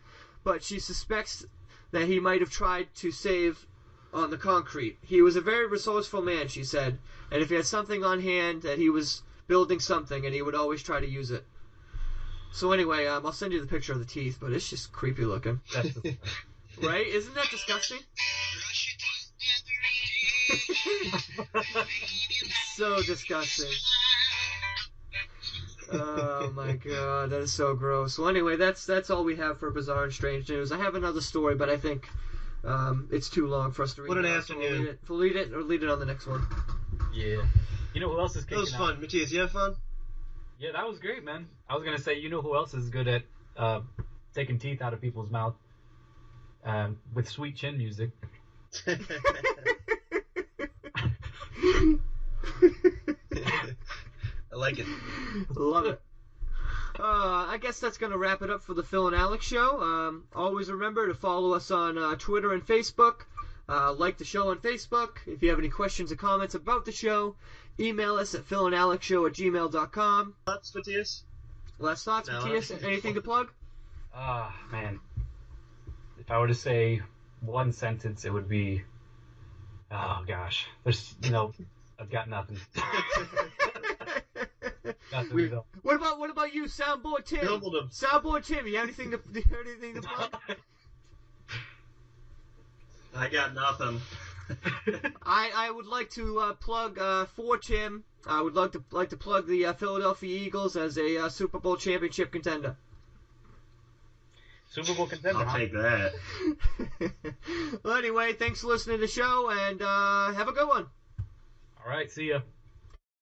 but she suspects that he might have tried to save on the concrete. He was a very resourceful man, she said, and if he had something on hand, that he was building something, and he would always try to use it. So anyway, um, I'll send you the picture of the teeth, but it's just creepy looking, right? Isn't that disgusting? so disgusting. Oh my god, that is so gross. Well, anyway, that's that's all we have for bizarre and strange news. I have another story, but I think Um, it's too long for us to read. What an now, so we'll lead it, we'll lead it or lead it on the next one. Yeah. You know who else is That kicking was out? fun. Mattias, you have fun? Yeah, that was great, man. I was gonna say, you know who else is good at uh, taking teeth out of people's mouth um, with sweet chin music? I like it. Love it. Uh, I guess that's going to wrap it up for the Phill and Alex show. Um, always remember to follow us on uh, Twitter and Facebook. Uh, like the show on Facebook. If you have any questions or comments about the show, email us at philandalexshow at gmail.com. Thoughts, Mattias? Last thoughts, No. Mattias? Anything to plug? Ah, man. If I were to say one sentence, it would be, oh gosh, there's you know, I've got nothing. nothing We- at all. what about what about you, Soundboard Tim? Humbled him. Soundboard Tim, you have anything to anything to plug? I got nothing. I, I would like to uh, plug uh, for Tim. I would like to like to plug the uh, Philadelphia Eagles as a uh, Super Bowl championship contender. Super Bowl contender. I'll huh? take that. well, anyway, thanks for listening to the show, and uh, have a good one. All right, see ya.